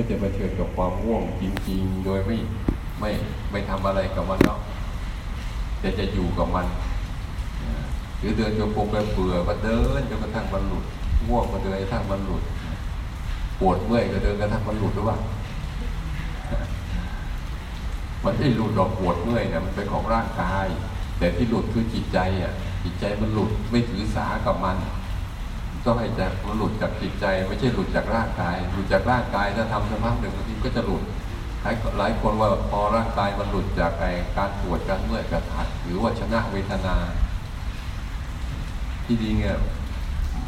ก็จะไปเชิญกับความง่วงจริง ๆ โดยไม่ไม่ไม่ทำอะไรกับมันแล้วแต่จะอยู่กับมัน หรือเดินจงกรมไปเบื่อก็เดินจนกระทั่งมันหลุดง่วงก็เดินกระทั่งมันหลุดปวดเมื่อยก็เดินกระทั่งมันหลุดหรือเปล่ามันไม่หลุดดอกปวดเมื่อยเนี่ยมันเป็นของร่างกาย แต่ที่หลุดคือจิตใจอะจิตใจมันหลุดไม่ถือสากับมัน ต้องให้จากมันหลุดจากจิตใจ ไม่ใช่หลุดจากร่างกาย หลุดจากร่างกายถ้าทำสักพักหนึ่งบางทีก็จะหลุดหลายหลายคนว่าพอร่างกายมันหลุดจากไอการปวดการเมื่อยการหัดหรือว่าชนะเวทนา ที่ดีเนี่ย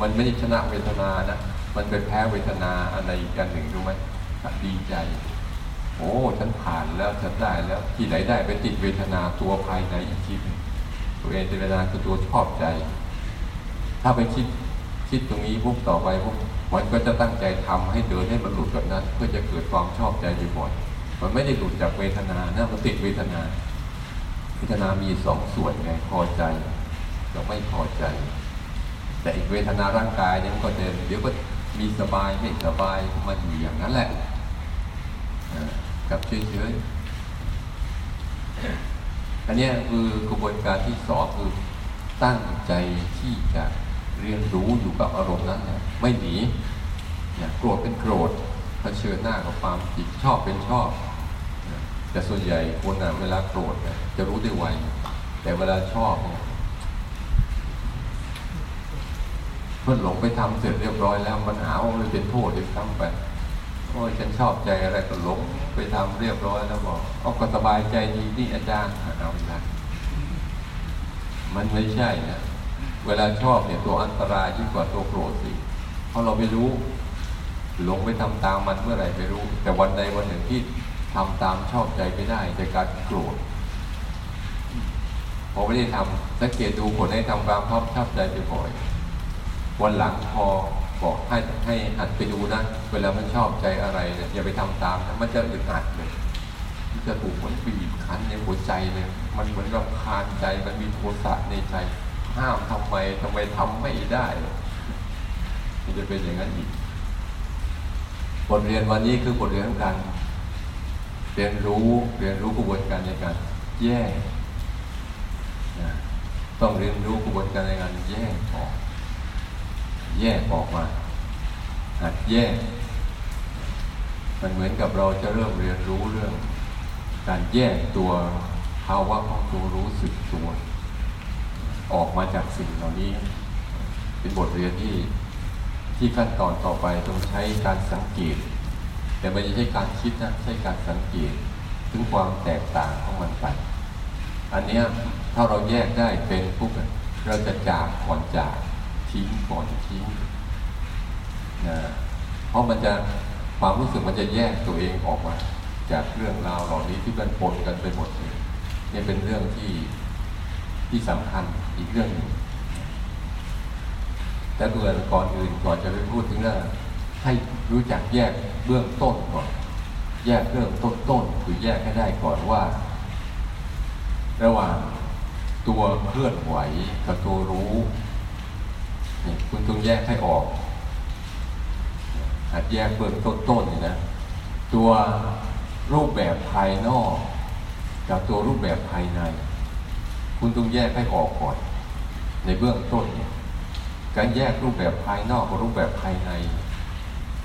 มันไม่ได้ชนะเวทนานะมันเป็นแพ้เวทนาอะไรกันหนึ่งรู้ไหมดีใจ โอ้ฉันผ่านแล้วฉันได้แล้วที่ไหนได้ไปติดเวทนาตัวภายในอีกทีตัวเองเวทนาคือตัวชอบใจ ถ้าไปคิด คิดตรงนี้พวกต่อไปพวกมันก็จะตั้งใจทำให้เดินให้มันหลุดแบบนั้น เพื่อจะเกิดความชอบใจบ่อยๆมันไม่ได้หลุดจากเวทนานะมันติดเวทนา เวทนามีสองส่วนไงพอใจกับไม่พอใจ แต่อีกเวทนาร่างกายเนี่ยมันก็เดินเดี๋ยวก็มีสบายไม่สบายมันอยู่อย่างนั้นแหละกับเฉยๆอันนี้คือกระบวนการที่สองคือตั้งใจที่จะ เรียนรู้อยู่กับอารมณ์นั้นเนะไม่หนีเนี่ยโกรธเป็นโกรธเผชิญหน้ากับความจิตชอบเป็นชอบ แต่ส่วนใหญ่คนนะเวลาโกรธจะรู้ได้ไวแต่เวลาชอบเนี่ยเพื่อนหลงไปทำเสร็จเรียบร้อยแล้วมันหาว่ามันเป็นโทษอีกครั้งไปโอ้ยฉันชอบใจอะไรก็หลงไปทำเรียบร้อยแล้วบอกเอาก็สบายใจดีนี่อาจารย์เอาละมันไม่ใช่นะ เวลาชอบเนี่ยตัวอันตรายยิ่งกว่าตัวโกรธสิเพราะเราไม่รู้หลงไปทำตามมันเมื่อไหร่ไม่รู้ แต่วันใดวันหนึ่งที่ทำตามชอบใจไม่ได้จะการโกรธพอไม่ได้ทำสังเกตดูคนให้ทำความชอบชอบใจบ่อยวันหลังพอบอกให้ให้หัดไปดูนะเวลามันชอบใจอะไรเนี่ยอย่าไปทำตามนะมันจะอึดอัดเลยมันจะถูกมันบีบคั้นในหัวใจเลยมันเหมือนรำคาญใจมันมีโทสะในใจ ห้ามทำไมทำไมทำไม่ได้ มันจะเป็นอย่างนั้นอีกบทเรียนวันนี้คือบทเรียนของการเรียนรู้เรียนรู้กระบวนการในการแยกต้องเรียนรู้กระบวนการในการแยกออก แยกออกมาหัดแยก มันเหมือนกับเราจะเริ่มเรียนรู้เรื่อง การแยกตัวภาวะของตัวรู้สึกตัว ออกมาจากสิ่งเหล่านี้ เป็นบทเรียนที่ที่ขั้นตอนต่อไปต้องใช้การสังเกต แต่ไม่ใช่การคิดนะใช้การสังเกตถึงความแตกต่างของมันไปอันนี้ถ้าเราแยกได้เป็นปุ๊บเราจะจากก่อนจากทิ้งก่อนทิ้งนะเพราะมันจะความรู้สึกมันจะแยกตัวเองออกมา จากเรื่องราวเหล่านี้ที่มันปนกันไปหมดเลยนี่เป็นเรื่องที่ที่สำคัญ อีกเรื่องหนึ่งแต่เบื่อก่อนอื่นก่อนจะไปพูดถึงเรื่องให้รู้จักแยกเบื้องต้นก่อน แยกเรื่องต้นต้นคือแยกให้ได้ก่อนว่า ระหว่างตัวเคลื่อนไหวกับตัวรู้นี่คุณต้องแยกให้ออกหัดแยกเบื้องต้นๆนี่นะ ตัวรูปแบบภายนอก กับตัวรูปแบบภายใน คุณต้องแยกให้ออกก่อนในเบื้องต้นเนี่ยการแยกรูปแบบภายนอกกับรูปแบบภายใน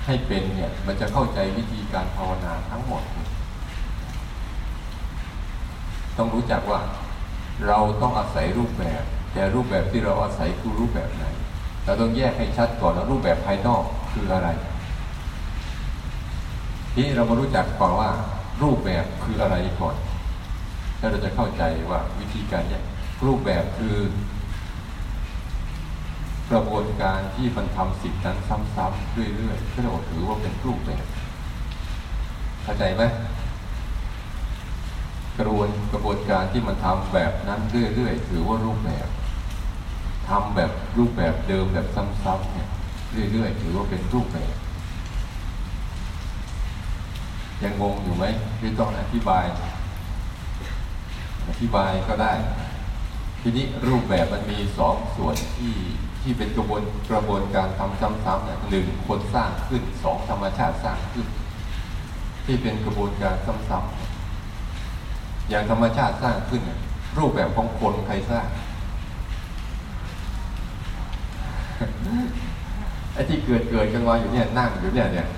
ให้เป็นเนี่ยมันจะเข้าใจวิธีการภาวนาทั้งหมด ต้องรู้จักว่าเราต้องอาศัยรูปแบบ แต่รูปแบบที่เราอาศัยคือรูปแบบไหน เราต้องแยกให้ชัดก่อนแล้วรูปแบบภายนอกคืออะไรที่เรามารู้จักก่อนว่ารูปแบบคืออะไรก่อนแล้วเราจะเข้าใจว่าวิธีการแยก รูปแบบคือกระบวนการที่มันทำสิ่งนั้นซ้ำๆเรื่อยๆก็เราถือว่าเป็นรูปแบบเข้าใจไหมกระบวนกระบวนการที่มันทำแบบนั้นเรื่อยๆถือว่ารูปแบบทำแบบรูปแบบเดิมแบบซ้ำๆเนี่ยเรื่อยๆถือว่าเป็นรูปแบบ ยังงงอยู่ไหมหรือต้องอธิบาย อธิบายก็ได้ ทีนี้รูปแบบมันมีสองส่วนที่ที่เป็นกระบวนกระบวนการทำซ้ำๆเนี่ยหนึ่งคนสร้างขึ้นสองธรรมชาติสร้างขึ้น ที่เป็นกระบวนการซ้ำๆอย่างธรรมชาติสร้างขึ้น รูปแบบของคนใครสร้างไอ้ที่เกิดเกิดกันมาอยู่เนี่ยนั่งอยู่เนี่ยเนี่ย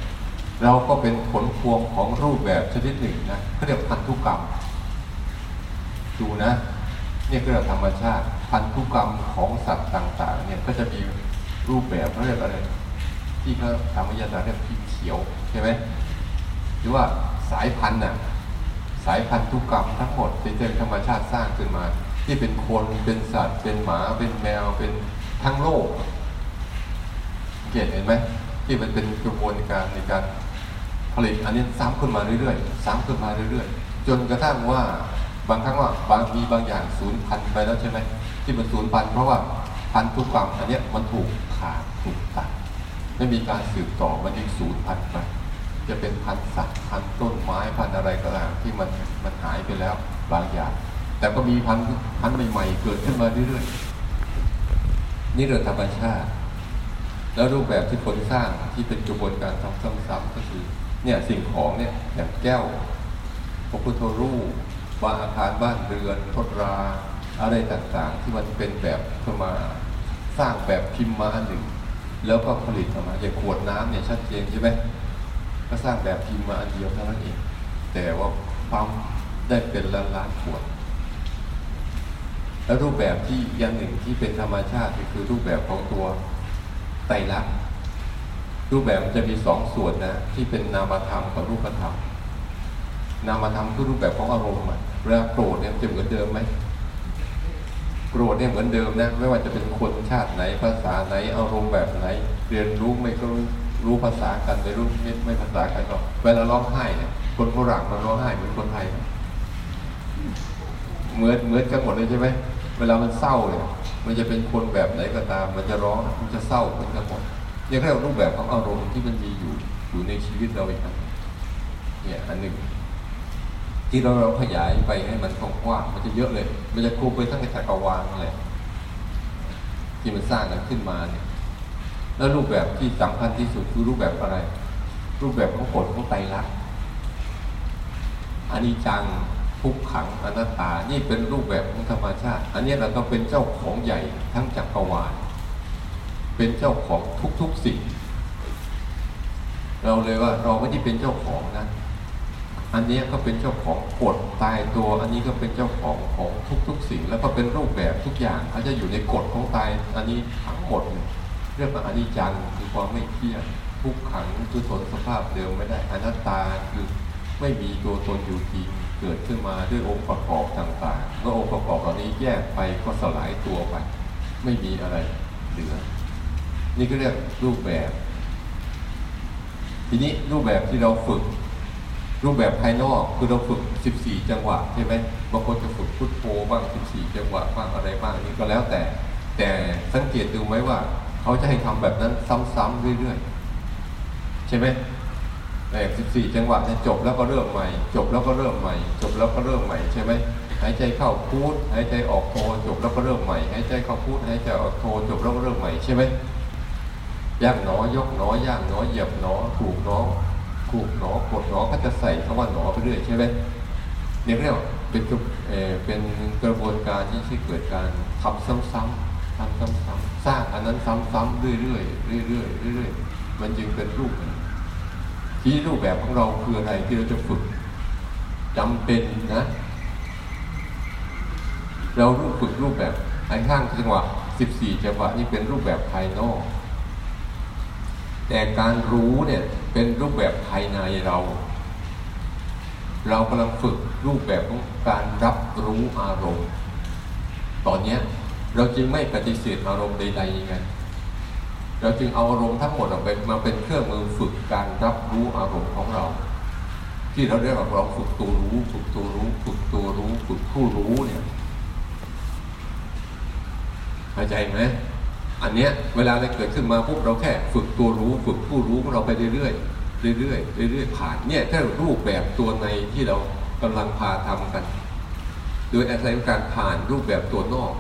เราก็เป็นผลพวงของรูปแบบชนิดหนึ่งนะเขาเรียกพันธุกรรม ดูนะ นี่คือธรรมชาติพันธุกรรมของสัตว์ต่าง ๆ เนี่ยก็จะมีรูปแบบเรียกอะไร ที่เขาทำวิทยาศาสตร์เรียกพิมพ์เขียวใช่ไหมหรือว่าสายพันธุ์น่ะสายพันธุกรรมทั้งหมดที่เป็นธรรมชาติสร้างขึ้นมา ที่เป็นคนเป็นสัตว์ เป็นหมาเป็นแมวเป็นทั้งโลกเห็นไหมที่มันเป็นกระบวนการในการผลิตอันนี้ซ้ำขึ้นมาเรื่อยๆซ้ำขึ้นมาเรื่อยๆ จนกระทั่งว่า บางครั้งว่าบางมีบางอย่างสูญพันธุ์ไปแล้วใช่ไหมที่มันสูญพันธุ์เพราะว่าพันธุกรรมอันนี้มันถูกขาดถูกตัดไม่มีการสืบต่อมันจึงสูญพันธุ์ไปจะเป็นพันธุ์สัตว์พันธุ์ต้นไม้พันธุ์อะไรก็ตามที่มันมันหายไปแล้วบางอย่าง แต่ก็มีพันธุ์พันธุ์ใหม่ๆเกิดขึ้นมาเรื่อยๆนี่เรื่องธรรมชาติ แล้วรูปแบบที่คนสร้างที่เป็นกระบวนการทำซ้ำๆก็คือเนี่ยสิ่งของเนี่ยอย่างแก้วพระพุทธรูป บ้างอาคารบ้านเรือนทดราอะไรต่างๆ ที่มันเป็นแบบขึ้นมาสร้างแบบพิมพ์มาอันหนึ่ง แล้วก็ผลิตออกมาอย่างขวดน้ำเนี่ยชัดเจนใช่ไหมก็สร้างแบบพิมพ์มาอันเดียวเท่านั้นเอง แต่ว่าปั๊มได้เป็นล้านล้านขวด แล้วรูปแบบที่อย่างหนึ่งที่เป็นธรรมชาติคือรูปแบบของตัวไตรลักษณ์รูปแบบมันจะมีสองส่วนนะ ที่เป็นนามธรรมกับรูปธรรมนามธรรมคือรูปแบบของอารมณ์ เวลาโกรธเนี่ยจะเหมือนเดิมไหมโกรธเนี่ยเหมือนเดิมนะไม่ว่าจะเป็นคนชาติไหนภาษาไหนอารมณ์แบบไหน เรียนรู้ไม่ก็รู้รู้ภาษากันไม่รู้ไม่ไม่ภาษากันก็เวลาร้องไห้เนี่ยคนฝรั่งมันร้องไห้เหมือนคนไทยเหมือนเหมือนกันหมดเลยใช่ไหมเวลามันเศร้าเนี่ยมันจะเป็นคนแบบไหนก็ตาม มันจะร้องมันจะเศร้าเหมือนกันหมดนี่เรียกรูปแบบของอารมณ์ที่มันมีอยู่อยู่ในชีวิตเราเองเนี่ยอันหนึ่ง ที่เราเราขยายไปให้มันกว้างมันจะเยอะเลย มันจะคลุมไปทั้งในจักรวาลเลยที่มันสร้างกันขึ้นมาเนี่ย แล้วรูปแบบที่สำคัญที่สุดคือรูปแบบอะไร รูปแบบของกฎของไตรลักษณ์อันนี้จังทุกขังอนัตตา นี่เป็นรูปแบบของธรรมชาติ อันนี้เราก็เป็นเจ้าของใหญ่ทั้งจักรวาล เป็นเจ้าของทุกๆสิ่ง เราเลยว่าเราไม่ได้เป็นเจ้าของนะ อันนี้ก็เป็นเจ้าของกฎตายตัว อันนี้ก็เป็นเจ้าของของทุกๆ สิ่ง แล้วก็เป็นรูปแบบทุกอย่างเขาจะอยู่ในกฎของตายอันนี้ทั้งหมดเรียกว่าอนิจจังคือความไม่เที่ยงทุกขังคือทนสภาพเดิมไม่ได้อนัตตาคือไม่มีตัวตนอยู่จริงเกิดขึ้นมาด้วยองค์ประกอบต่างๆเมื่อองค์ประกอบเหล่านี้แยกไปก็สลายตัวไป ไม่มีอะไรเหลือ นี่ก็เรียกรูปแบบ ทีนี้รูปแบบที่เราฝึก รูปแบบภายนอกคือเราฝึก 14 จังหวะใช่ไหมบางคนจะฝึกพุทโธบ้าง 14 จังหวะบ้างอะไรบ้างนี่ก็แล้วแต่ แต่สังเกตดูไหมว่า เขาจะให้ทำแบบนั้นซ้ำๆเรื่อยๆใช่ไหมแบ่สิบสี่จังหวะเนี่ยจบแล้วก็เริ่มใหม่ จบแล้วก็เริ่มใหม่ จบแล้วก็เริ่มใหม่ใช่ไหมหายใจเข้าพูดหายใจออกโทจบแล้วก็เริ่มใหม่หายใจเข้าพูดหายใจออกโทจบแล้วก็เริ่มใหม่ใช่ไหมย่างหนอยกหนอย่างหนอเหยียบหนอถูกหนอ ถูกหนอกดหนอก็จะใส่คำว่าหนอไปเรื่อยใช่ไหมเนี่ยเรียกว่าเป็นเออเป็นกระบวนการที่ที่เกิดการทำซ้ำๆทำซ้ำๆสร้างอันนั้นซ้ำๆเรื่อยๆเรื่อยๆเรื่อยๆมันจึงเป็นรูปที่รูปแบบของเราคืออะไรที่เราจะฝึกจำเป็นนะ เรารูปฝึกรูปแบบไอ้ข้างจังหวะ 14 จังหวะนี่เป็นรูปแบบภายนอก แต่การรู้เนี่ยเป็นรูปแบบภายในเรา เรากำลังฝึกรูปแบบของการรับรู้อารมณ์ ตอนนี้เราจึงไม่ปฏิเสธอารมณ์ใดๆไงเราจึงเอาอารมณ์ทั้งหมดมาเป็นมาเป็นเครื่องมือฝึกการรับรู้อารมณ์ของเรา ที่เราเรียกว่าเราฝึกตัวรู้ ฝึกตัวรู้ ฝึกตัวรู้ ฝึกผู้รู้เนี่ยเข้าใจไหม อันเนี้ยเวลาอะไรเกิดขึ้นมาปุ๊บเราแค่ฝึกตัวรู้ฝึกผู้รู้ของเราไปเรื่อยๆเรื่อยๆเรื่อยๆผ่านเนี่ยแค่รูปแบบตัวในที่เรากำลังพาทำกัน โดยอาศัยการผ่านรูปแบบตัวนอก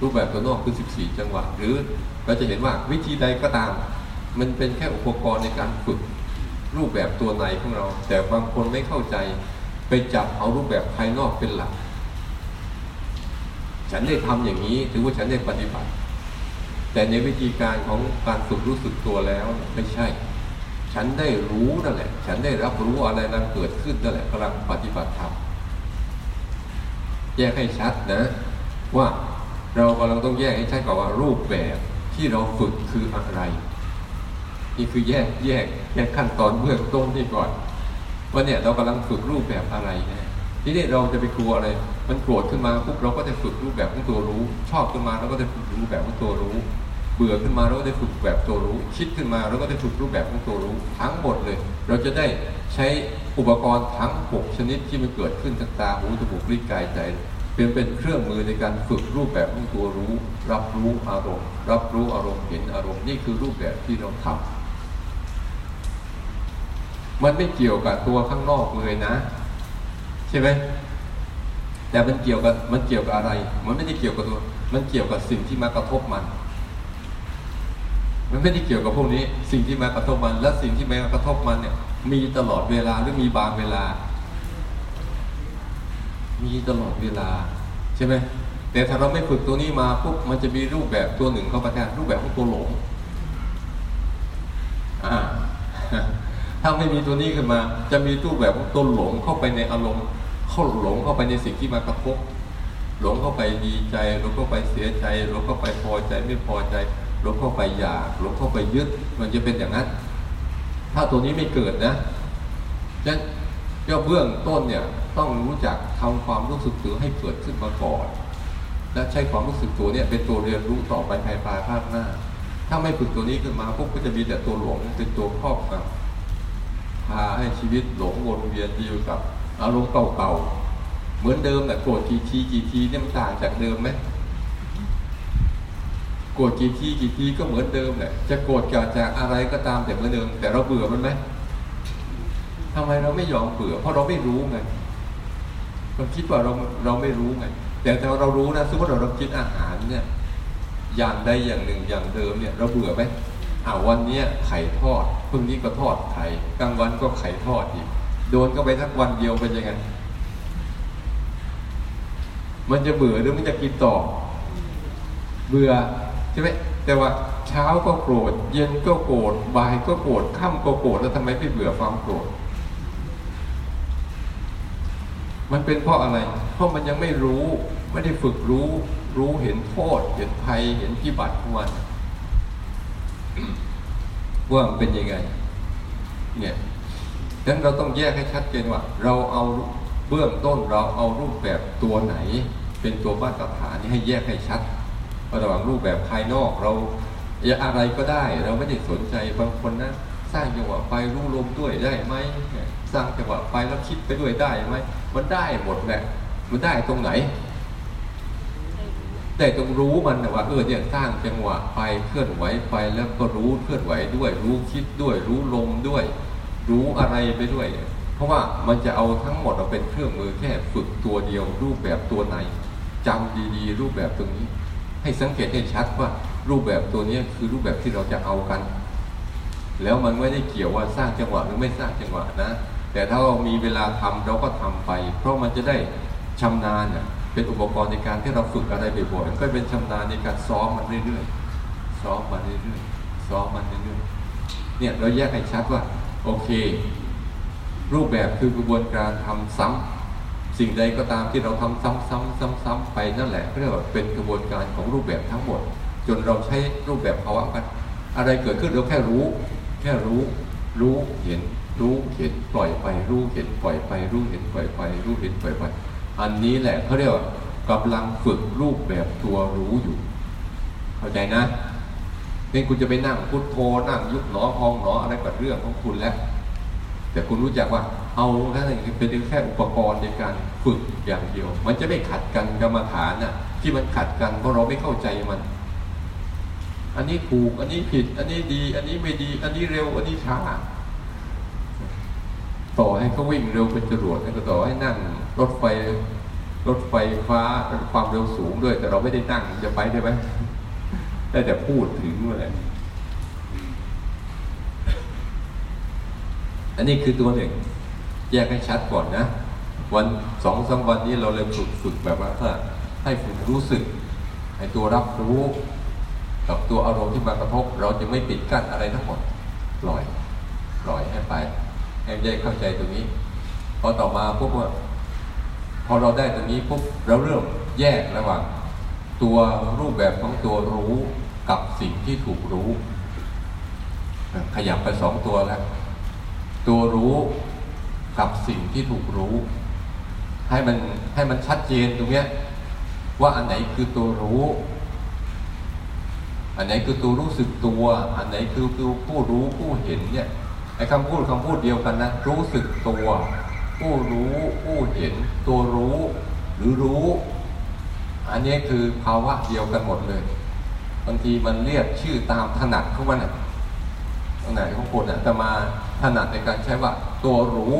รูปแบบตัวนอกคือ 14 จังหวะหรือเราจะเห็นว่าวิธีใดก็ตาม มันเป็นแค่อุปกรณ์ในการฝึกรูปแบบตัวในของเรา แต่บางคนไม่เข้าใจไปจับเอารูปแบบภายนอกเป็นหลัก ฉันได้ทำอย่างนี้ถือว่าฉันได้ปฏิบัติ แต่ในวิธีการของการฝึกรู้สึกตัวแล้วไม่ใช่ ฉันได้รู้นั่นแหละ ฉันได้รับรู้อะไรนั้นเกิดขึ้นนั่นแหละกำลังปฏิบัติธรรมแยกให้ชัดนะ ว่าเรากำลังต้องแยกให้ชัดก่อนว่ารูปแบบที่เราฝึกคืออะไร นี่คือแยกแยกแยกขั้นตอนเบื้องต้นนี่ก่อนว่าเนี่ยเรากำลังฝึกรูปแบบอะไรนะทีนี้เราจะไปกลัวอะไร มันโกรธขึ้นมาปุ๊บเราก็จะฝึกรูปแบบของตัวรู้ ชอบขึ้นมาเราก็จะฝึกรูปแบบของตัวรู้ เบื่อขึ้นมาเราก็ได้ฝึกแบบตัวรู้ คิดขึ้นมาเราก็ได้ฝึกรูปแบบของตัวรู้ทั้งหมดเลย เราจะได้ใช้อุปกรณ์ทั้งหกชนิดที่มันเกิดขึ้นทางตาหูจมูกลิ้นกายใจเป็นเป็นเครื่องมือในการฝึกรูปแบบของตัวรู้ รับรู้อารมณ์ รับรู้อารมณ์เห็นอารมณ์นี่คือรูปแบบที่เราทำมันไม่เกี่ยวกับตัวข้างนอกเลยนะ ใช่ไหมแต่มันเกี่ยวกับมันเกี่ยวกับอะไร มันไม่ได้เกี่ยวกับตัว มันเกี่ยวกับสิ่งที่มากระทบมัน มันไม่ได้เกี่ยวกับพวกนี้สิ่งที่มากระทบมัน และสิ่งที่มากระทบมันเนี่ย มีตลอดเวลาหรือมีบางเวลา มีตลอดเวลา ใช่ไหมแต่ถ้าเราไม่ฝึกตัวนี้มาปุ๊บมันจะมีรูปแบบตัวหนึ่งเข้ามาแทนรูปแบบของตัวหลงอ่าถ้าไม่มีตัวนี้ขึ้นมา จะมีรูปแบบของตัวหลงเข้าไปในอารมณ์เข้าหลงเข้าไปในสิ่งที่มากระทบหลงเข้าไปดีใจหลงเข้าไปเสียใจหลงเข้าไปพอใจไม่พอใจ หลงเข้าไปอยากหลงเข้าไปยึด มันจะเป็นอย่างนั้น ถ้าตัวนี้ไม่เกิดนะฉะนั้นก็เบื้องต้นเนี่ยต้องรู้จักทำความรู้สึกตัวให้เกิดขึ้นมาก่อน และใช้ความรู้สึกตัวเนี่ยเป็นตัวเรียนรู้ต่อไปภายปลายภาคหน้า ถ้าไม่ฝึกตัวนี้ขึ้นมาพวกก็จะมีแต่ตัวหลงเป็นตัวครอบงำพาให้ชีวิตหลงวนเวียนอยู่กับอารมณ์เก่าๆเหมือนเดิมแต่โกรธกี่ทีกี่ทีเนี่ยมันต่างจากเดิมไหม โกรธกี่ทีกี่ทีก็เหมือนเดิมแหละ จะโกรธเกิดจากอะไรก็ตามแต่เหมือนเดิม แต่เราเบื่อมันไหมทำไมเราไม่ยอมเบื่อ เพราะเราไม่รู้ไงเราคิดว่าเราเราไม่รู้ไง แต่ถ้าเรารู้นะสมมติเราเรากินอาหารเนี่ย อย่างใดอย่างหนึ่งอย่างเดิมเนี่ยเราเบื่อไหมอ่าวันนี้ไข่ทอดพรุ่งนี้ก็ทอดไข่กลางวันก็ไข่ทอดอีกโดนก็ไปทักวันเดียวเป็นยังไงมันจะเบื่อหรือมันจะกินต่อ เบื่อ ใช่ไหมแต่ว่าเช้าก็โกรธ เย็นก็โกรธบ่ายก็โกรธค่ำก็โกรธแล้วทำไมไม่เบื่อความโกรธมันเป็นเพราะอะไร เพราะมันยังไม่รู้ไม่ได้ฝึกรู้ รู้เห็นโทษ เห็นภัย เห็นพิบัติของมันว่ามันเป็นยังไง เนี่ยดังนั้นเราต้องแยกให้ชัดเจนว่า เราเอาเบื้องต้นเราเอารูปแบบตัวไหน เป็นตัวมาตรฐานนี้ให้แยกให้ชัด ระหว่างรูปแบบภายนอกเราอย่าอะไรก็ได้ เราไม่ได้สนใจบางคนนะสร้างจังหวะไฟรู้ลมด้วยได้ไหมสร้างจังหวะไฟแล้วคิดไปด้วยได้ไหมมันได้หมดแหละมันได้ตรงไหนได้ตรงรู้มันว่าเออเนี่ยสร้างจังหวะไฟเคลื่อนไหวไปแล้วก็รู้เคลื่อนไหวด้วย รู้คิดด้วย รู้ลมด้วย รู้อะไรไปด้วย เพราะว่ามันจะเอาทั้งหมดเราเป็นเครื่องมือแค่ฝึกตัวเดียว รูปแบบตัวไหนจำดีๆ รูปแบบตรงนี้ ให้สังเกตให้ชัดว่ารูปแบบตัวนี้คือรูปแบบที่เราจะเอากัน แล้วมันไม่ได้เกี่ยวว่าสร้างจังหวะหรือไม่สร้างจังหวะนะ แต่ถ้าเรามีเวลาทำเราก็ทำไป เพราะมันจะได้ชำนาญเป็นอุปกรณ์ในการที่เราฝึกอะไรบ่อยๆก็เป็นชำนาญในการซ้อมมันเรื่อยๆซ้อมมันเรื่อยๆซ้อมมันเรื่อยๆเนี่ยเราแยกให้ชัดว่าโอเค รูปแบบคือกระบวนการทำซ้ำ สิ่งใดก็ตามที่เราทำซ้ำๆๆ ไปนั่นแหละเรียกว่าเป็นกระบวนการของรูปแบบทั้งหมด จนเราใช้รูปแบบภาวะกันอะไรเกิดขึ้นเราแค่รู้ แค่รู้ รู้เห็น รู้เห็นปล่อยไป รู้เห็นปล่อยไป รู้เห็นปล่อยไป รู้เห็นปล่อยไป อันนี้แหละเขาเรียกว่ากำลังฝึกรูปแบบตัวรู้อยู่ เข้าใจนะนี่คุณจะไปนั่งพุทโธนั่งยุบหนอพองหนออะไรกับเรื่องของคุณแล้ว แต่คุณรู้จักว่าเอาแค่ไหนเป็นแค่อุปกรณ์ในการ ฝึกอย่างเดียว มันจะไม่ขัดกันกรรมฐานน่ะ ที่มันขัดกันเพราะเราไม่เข้าใจมัน อันนี้ถูก อันนี้ผิด อันนี้ดี อันนี้ไม่ดี อันนี้เร็ว อันนี้ช้า ต่อให้เขาวิ่งเร็วเป็นจรวดก็ต่อให้นั่งรถไฟรถไฟฟ้าความเร็วสูงด้วย แต่เราไม่ได้นั่งจะไปได้ไหมได้แต่พูดถึงเมื่อไรอันนี้คือตัวหนึ่งแยกให้ชัดก่อนนะ วันสองสามวันนี้เราเลยฝึกฝึกแบบว่าถ้าให้ฝึกรู้สึกให้ตัวรับรู้กับตัวอารมณ์ที่มากระทบ เราจะไม่ปิดกั้นอะไรทั้งหมดปล่อยปล่อยให้ไปให้ได้เข้าใจตรงนี้พอต่อมาปุ๊บว่าพอเราได้ตรงนี้ปุ๊บเราเริ่มแยกระหว่างตัวรูปแบบของตัวรู้กับสิ่งที่ถูกรู้ ขยับไปสองตัวแล้ว ตัวรู้กับสิ่งที่ถูกรู้ ให้มันให้มันชัดเจนตรงเนี้ยว่าอันไหนคือตัวรู้ อันไหนคือตัวรู้สึกตัว อันไหนคือตัวผู้รู้ผู้เห็นเนี่ยไอ้คำพูดคำพูดเดียวกันนะรู้สึกตัว ผู้รู้ผู้เห็น ตัวรู้หรือรู้ อันนี้คือภาวะเดียวกันหมดเลยบางทีมันเรียกชื่อตามถนัดของมันอะตรงไหนของคนอะจะมาถนัดในการใช้ว่าตัวรู้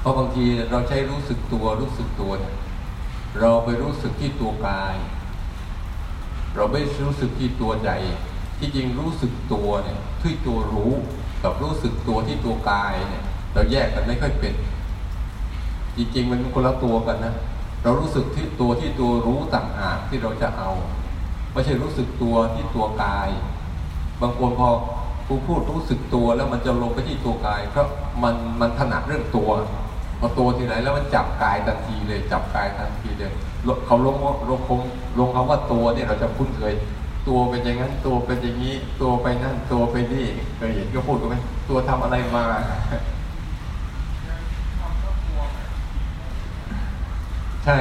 เพราะบางทีเราใช้รู้สึกตัวรู้สึกตัว เราไปรู้สึกที่ตัวกาย เราไม่รู้สึกที่ตัวใจ ที่จริงรู้สึกตัวเนี่ยที่ตัวรู้กับรู้สึกตัวที่ตัวกายเนี่ย เราแยกกันไม่ค่อยเป็น จริงๆมันคนละตัวกันนะเรารู้สึกที่ตัวที่ตัวรู้ต่างหากที่เราจะเอาไม่ใช่รู้สึกตัวที่ตัวกาย บางคนพอครูพูดรู้สึกตัวแล้วมันจะลงไปที่ตัวกายเพราะมันมันถนัดเรื่องตัว พอตัวทีไหนแล้วมันจับกายทันทีเลย จับกายทันทีเลยเขาลงลงคงลงคำว่าตัวเนี่ยเราจะคุ้นเคย ตัวเป็นอย่างนั้นตัวเป็นอย่างนี้ ตัวไปนั่นตัวไปนี่เคยเห็นก็พูดกันไหมตัวทำอะไรมาใช่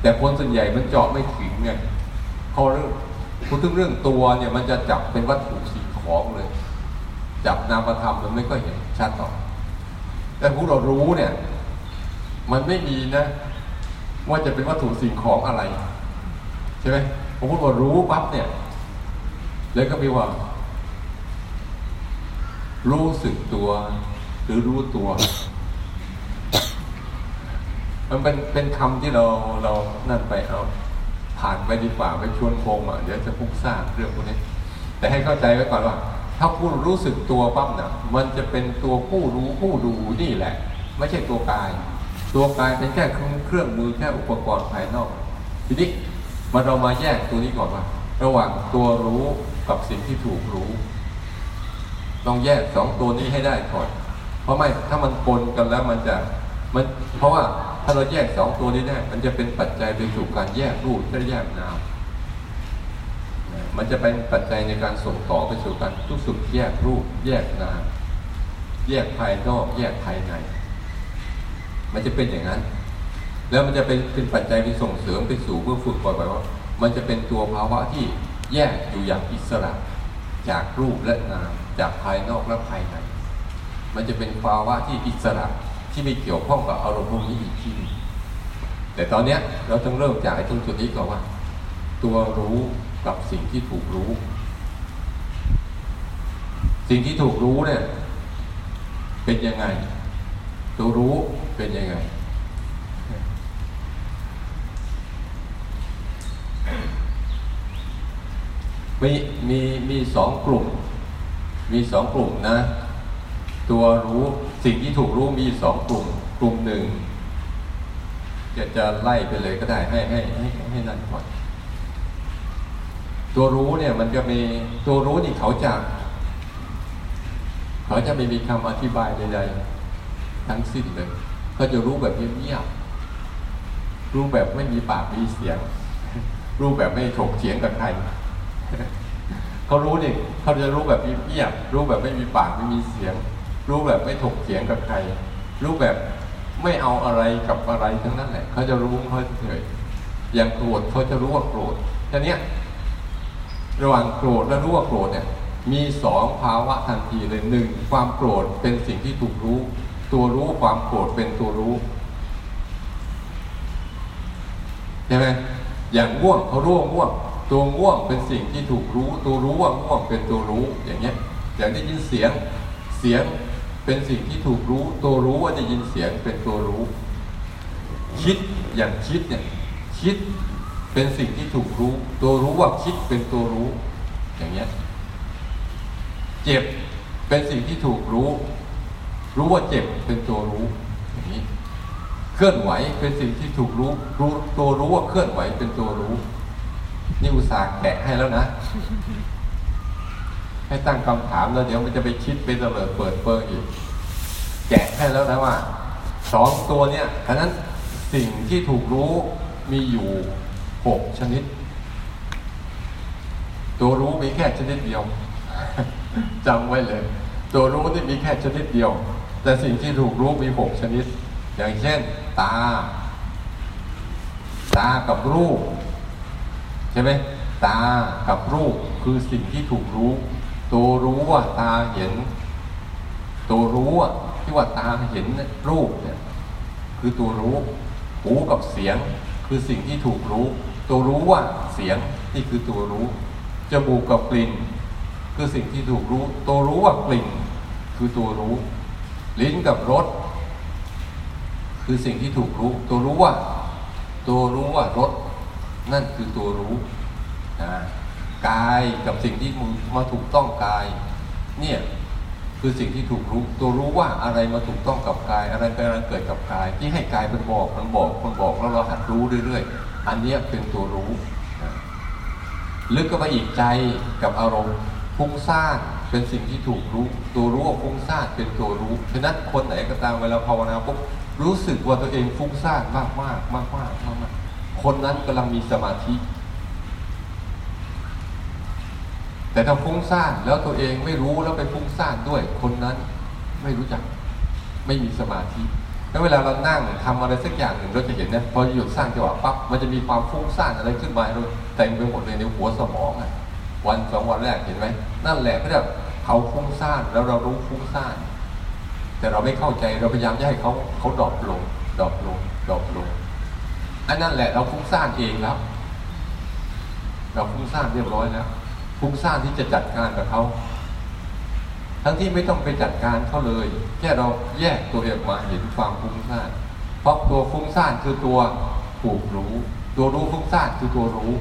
แต่คนส่วนใหญ่มันเจาะไม่ถึงไงเขาเรื่องพูดถึงเรื่องตัวเนี่ยมันจะจับเป็นวัตถุสิ่งของเลย จับนามธรรมมันไม่ก็เห็นชัดหรอกแต่พวกเรารู้เนี่ย มันไม่มีนะ ว่าจะเป็นวัตถุสิ่งของอะไร ใช่ไหมผมพูดว่ารู้ปั๊บเนี่ย แล้วก็มีว่า รู้สึกตัว หรือรู้ตัว มันเป็นเป็นคำที่เราเรานั่นไปเอา ผ่านไปดีกว่าไปชวนโคงอะเดี๋ยวจะพุกซ่านเรื่องพวกนี้ แต่ให้เข้าใจไว้ก่อนว่าถ้าผู้รู้สึกตัวปั๊บเนี่ยมันจะเป็นตัวผู้รู้ผู้ดูนี่แหละ ไม่ใช่ตัวกาย ตัวกายเป็นแค่เครื่องมือแค่อุปกรณ์ภายนอก ทีนี้มาเรามาแยกตัวนี้ก่อนว่า ระหว่างตัวรู้กับสิ่งที่ถูกรู้ ต้องแยกสองตัวนี้ให้ได้ก่อน เพราะไม่ถ้ามันปนกันแล้วมันจะมันเพราะว่าถ้าเราแยกสองตัวนี้ได้ มันจะเป็นปัจจัยไปสู่การแยกรูปและแยกนามมันจะเป็นปัจจัยในการส่งต่อไปสู่การทุกสุดแยกรูป แยกนามแยกภายนอก แยกภายใน มันจะเป็นอย่างนั้น แล้วมันจะเป็นเป็นปัจจัยไปส่งเสริมไปสู่เพื่อฝึกบ่อยๆว่า มันจะเป็นตัวภาวะที่แยกอยู่อย่างอิสระ จากรูปและนามจากภายนอกและภายในมันจะเป็นภาวะที่อิสระที่ไม่เกี่ยวข้องกับอารมณ์พวกนี้อีกทีแต่ตอนนี้เราต้องเริ่มจากตรงจุดนี้ก่อนว่า ตัวรู้กับสิ่งที่ถูกรู้ สิ่งที่ถูกรู้เนี่ยเป็นยังไง ตัวรู้เป็นยังไง มีมีมีสองกลุ่ม มีสองกลุ่มนะ ตัวรู้สิ่งที่ถูกรู้มีสองกลุ่ม กลุ่มหนึ่งจะจะไล่ไปเลยก็ได้ให้ให้ให้ให้นั่นก่อนตัวรู้เนี่ยมันจะมีตัวรู้นี่เขาจะเขาจะไม่มีคำอธิบายใดๆ ทั้งสิ้นเลยเขาจะรู้แบบเงียบๆรู้แบบไม่มีปากมีเสียง รู้แบบไม่ถกเถียงกับใครเขารู้นี่เขาจะรู้แบบเงียบๆรู้แบบไม่มีปากไม่มีเสียง รู้แบบไม่ถกเถียงกับใคร รู้แบบไม่เอาอะไรกับอะไรทั้งนั้นแหละเขาจะรู้เขาเฉยอย่างโกรธเขาจะรู้ว่าโกรธแค่นี้ระหว่างโกรธและรู้ว่าโกรธเนี่ยมีสองภาวะทันทีเลยหนึ่งความโกรธเป็นสิ่งที่ถูกรู้ ตัวรู้ความโกรธเป็นตัวรู้ใช่ไหมอย่างง่วงเขารู้ว่าง่วง ตัวง่วงเป็นสิ่งที่ถูกรู้ ตัวรู้ว่าง่วงเป็นตัวรู้อย่างเงี้ย อย่างได้ยินเสียงเสียงเป็นสิ่งที่ถูกรู้ ตัวรู้ว่าจะยินเสียงเป็นตัวรู้ คิดอย่างคิดเนี่ยคิดเป็นสิ่งที่ถูกรู้ ตัวรู้ว่าคิดเป็นตัวรู้ อย่างเงี้ย เจ็บเป็นสิ่งที่ถูกรู้ รู้ว่าเจ็บเป็นตัวรู้อย่างนี้ เคลื่อนไหวเป็นสิ่งที่ถูกรู้รู้ตัวรู้ว่าเคลื่อนไหวเป็นตัวรู้ นี่อุตส่าห์แกะให้แล้วนะ ให้ตั้งคำถามแล้วเดี๋ยวมันจะไปคิดไปเตลิดเปิดเปิงอีกแกะให้แล้วนะว่าสองตัวเนี่ยฉะนั้นสิ่งที่ถูกรู้มีอยู่หกชนิด ตัวรู้มีแค่ชนิดเดียวจำไว้เลย ตัวรู้นี่มีแค่ชนิดเดียว แต่สิ่งที่ถูกรู้มีหกชนิด อย่างเช่น ตา ตากับรูป ใช่ไหมตากับรูปคือสิ่งที่ถูกรู้ ตัวรู้ว่าตาเห็น ตัวรู้อะที่ว่าตาเห็นรูปเนี่ยคือตัวรู้ หูกับเสียงคือสิ่งที่ถูกรู้ ตัวรู้ว่าเสียงนี่คือตัวรู้ จมูกกับกลิ่น คือสิ่งที่ถูกรู้ ตัวรู้ว่ากลิ่น คือตัวรู้ ลิ้นกับรสคือสิ่งที่ถูกรู้ ตัวรู้ว่า ตัวรู้ว่ารสนั่นคือตัวรู้นะกายกับสิ่งที่มาถูกต้องกาย เนี่ยคือสิ่งที่ถูกรู้ ตัวรู้ว่าอะไรมาถูกต้องกับกาย อะไรกำลังเกิดกับกาย ที่ให้กายมันบอกมันบอกมันบอกแล้วเราหัดรู้เรื่อยๆอันนี้เป็นตัวรู้ ลึกก็ไปอีกใจกับอารมณ์ฟุ้งซ่าน เป็นสิ่งที่ถูกรู้ ตัวรู้ว่าฟุ้งซ่านเป็นตัวรู้ ฉะนั้นคนไหนก็ตามเวลาภาวนาปุ๊บรู้สึกว่าตัวเองฟุ้งซ่านมากมากมากมากมากมากคนนั้นกำลังมีสมาธิ แต่ถ้าฟุ้งซ่านแล้วตัวเองไม่รู้แล้วไปฟุ้งซ่านด้วย คนนั้นไม่รู้จัก ไม่มีสมาธิแล้วเวลาเรานั่งทำอะไรสักอย่างหนึ่งเราจะเห็นนะพอหยุดสร้างจังหวะปั๊บมันจะมีความฟุ้งซ่านอะไรขึ้นมาเราเต็มไปหมดเลยในหัวสมองอะ วันสองวันแรกเห็นไหมนั่นแหละเขาจะเขาฟุ้งซ่านแล้วเรารู้ฟุ้งซ่านแต่เราไม่เข้าใจเราพยายามจะให้เขาเขา drop ลง drop ลง drop ลงอันนั่นแหละเราฟุ้งซ่านเองแล้วเราฟุ้งซ่านเรียบร้อยแล้วฟุ้งซ่านที่จะจัดการกับเขาทั้งที่ไม่ต้องไปจัดการเขาเลย แค่เราแยกตัวเองมาเห็นความฟุ้งซ่านเพราะตัวฟุ้งซ่านคือตัวผูกรู้ ตัวรู้ฟุ้งซ่านคือตัวรู้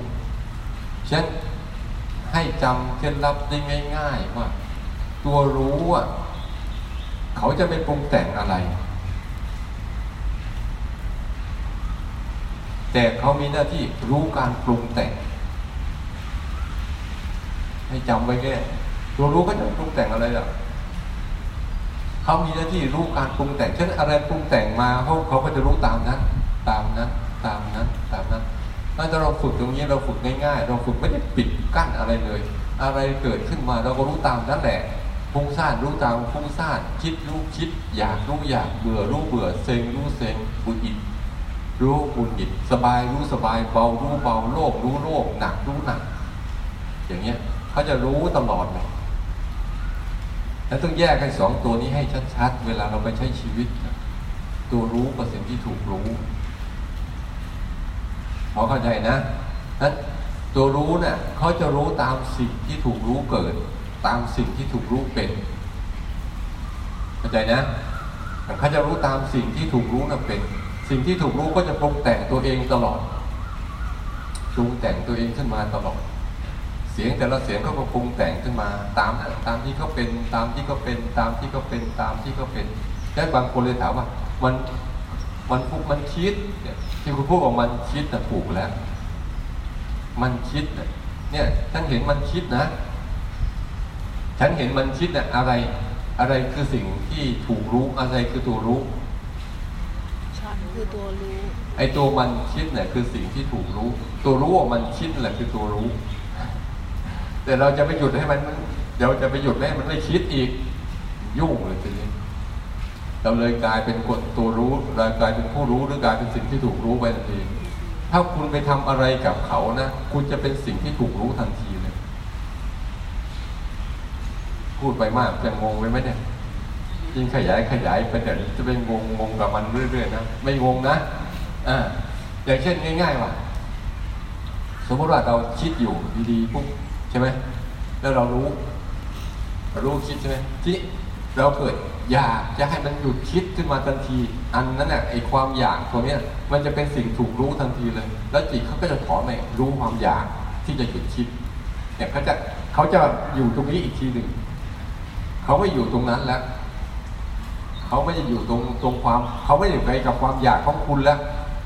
เช่น ให้จำเคล็ดลับได้ง่าย ๆ ว่า ตัวรู้อะเขาจะไม่ปรุงแต่งอะไร แต่เขามีหน้าที่รู้การปรุงแต่ง ให้จำไว้แค่ตัวรู้ก็จะปรุงแต่งอะไรล่ะเขามีหน้าที่รู้การปรุงแต่งเช่นอะไรปรุงแต่งมาเขาเขาก็จะรู้ตามนั้น ตามนั้น ตามนั้นตามนั้น ถ้าเราฝึกตรงนี้เราฝึกง่ายๆ เราฝึกไม่ได้ปิดกั้นอะไรเลย อะไรเกิดขึ้นมาเราก็รู้ตามนั่นแหละฟุ้งซ่านรู้ตามฟุ้งซ่านคิดรู้คิด อยากรู้อยากเบื่อรู้เบื่อเซ็งรู้เซ็งบุญอิดรู้บุญอิดสบายรู้สบายเบารู้เบาโลภรู้โลภหนักรู้หนัก อย่างเงี้ยเขาจะรู้ตลอดเลยแล้วต้องแยกกันสองตัวนี้ให้ชัดๆ เวลาเราไปใช้ชีวิต ตัวรู้กับสิ่งที่ถูกรู้ พอเข้าใจนะนั้นตัวรู้เนะ่ยเขาจะรู้ตามสิ่งที่ถูกรู้เกิด ตามสิ่งที่ถูกรู้เป็น เข้าใจนะเขาจะรู้ตามสิ่งที่ถูกรู้นะ่ะเป็น สิ่งที่ถูกรู้ก็จะปรุงแต่งตัวเองตลอดปรุงแต่งตัวเองขึ้นมาตลอด เสียงแต่ละเสียงเขาก็ปรุงแต่งขึ้นมา ตามตามที่เขาเป็น ตามที่เขาเป็น ตามที่เขาเป็น ตามที่เขาเป็น แล้บางคนเลยถามว่า มัน มันพุกมันคิดที่คุณพูดว่ามันคิดแต่ถูกแล้ว มันคิดเนี่ยฉันเห็นมันคิดนะ ฉันเห็นมันคิดเนี่ยอะไร อะไรคือสิ่งที่ถูกรู้อะไรคือตัวรู้ฉันคือตัวรู้ ไอตัวมันคิดเนี่ยคือสิ่งที่ถูกรู้ ตัวรู้ว่ามันคิดแหละคือตัวรู้ แต่เราจะไปหยุดให้มันเดี๋ยวจะไปหยุดให้มันไม่คิดอีก ยุ่งเลยทีนี้ เราเลยกลายเป็นคนตัวรู้เรากลายเป็นผู้รู้หรือกลายเป็นสิ่งที่ถูกรู้ไปทันที ถ้าคุณไปทำอะไรกับเขานะ คุณจะเป็นสิ่งที่ถูกรู้ทันทีเลย พูดไปมากจะงงไปไหมเนี่ยยิ่งขยายขยายไปเดี๋ยวจะเป็นงงงงกับมันเรื่อยๆนะไม่งงนะอ่าอย่างเช่นง่ายๆว่าสมมติว่าเราคิดอยู่ดีๆปุ๊บใช่ไหมแล้วเรารู้ รู้คิดใช่ไหมที่ เราเกิดอยากจะให้มันหยุดคิดขึ้นมาทันที อันนั้นแหละไอ้ความอยากตัวเนี้ยมันจะเป็นสิ่งถูกรู้ทันทีเลย แล้วจิตเขาก็จะถอนไปรู้ความอยากที่จะหยุดคิดเนี่ยเขาจะเขาจะอยู่ตรงนี้อีกทีหนึ่งเขาไม่อยู่ตรงนั้นแล้วเขาไม่ได้อยู่ตรงตรงความเขาไม่ได้ไปกับความอยากของคุณแล้ว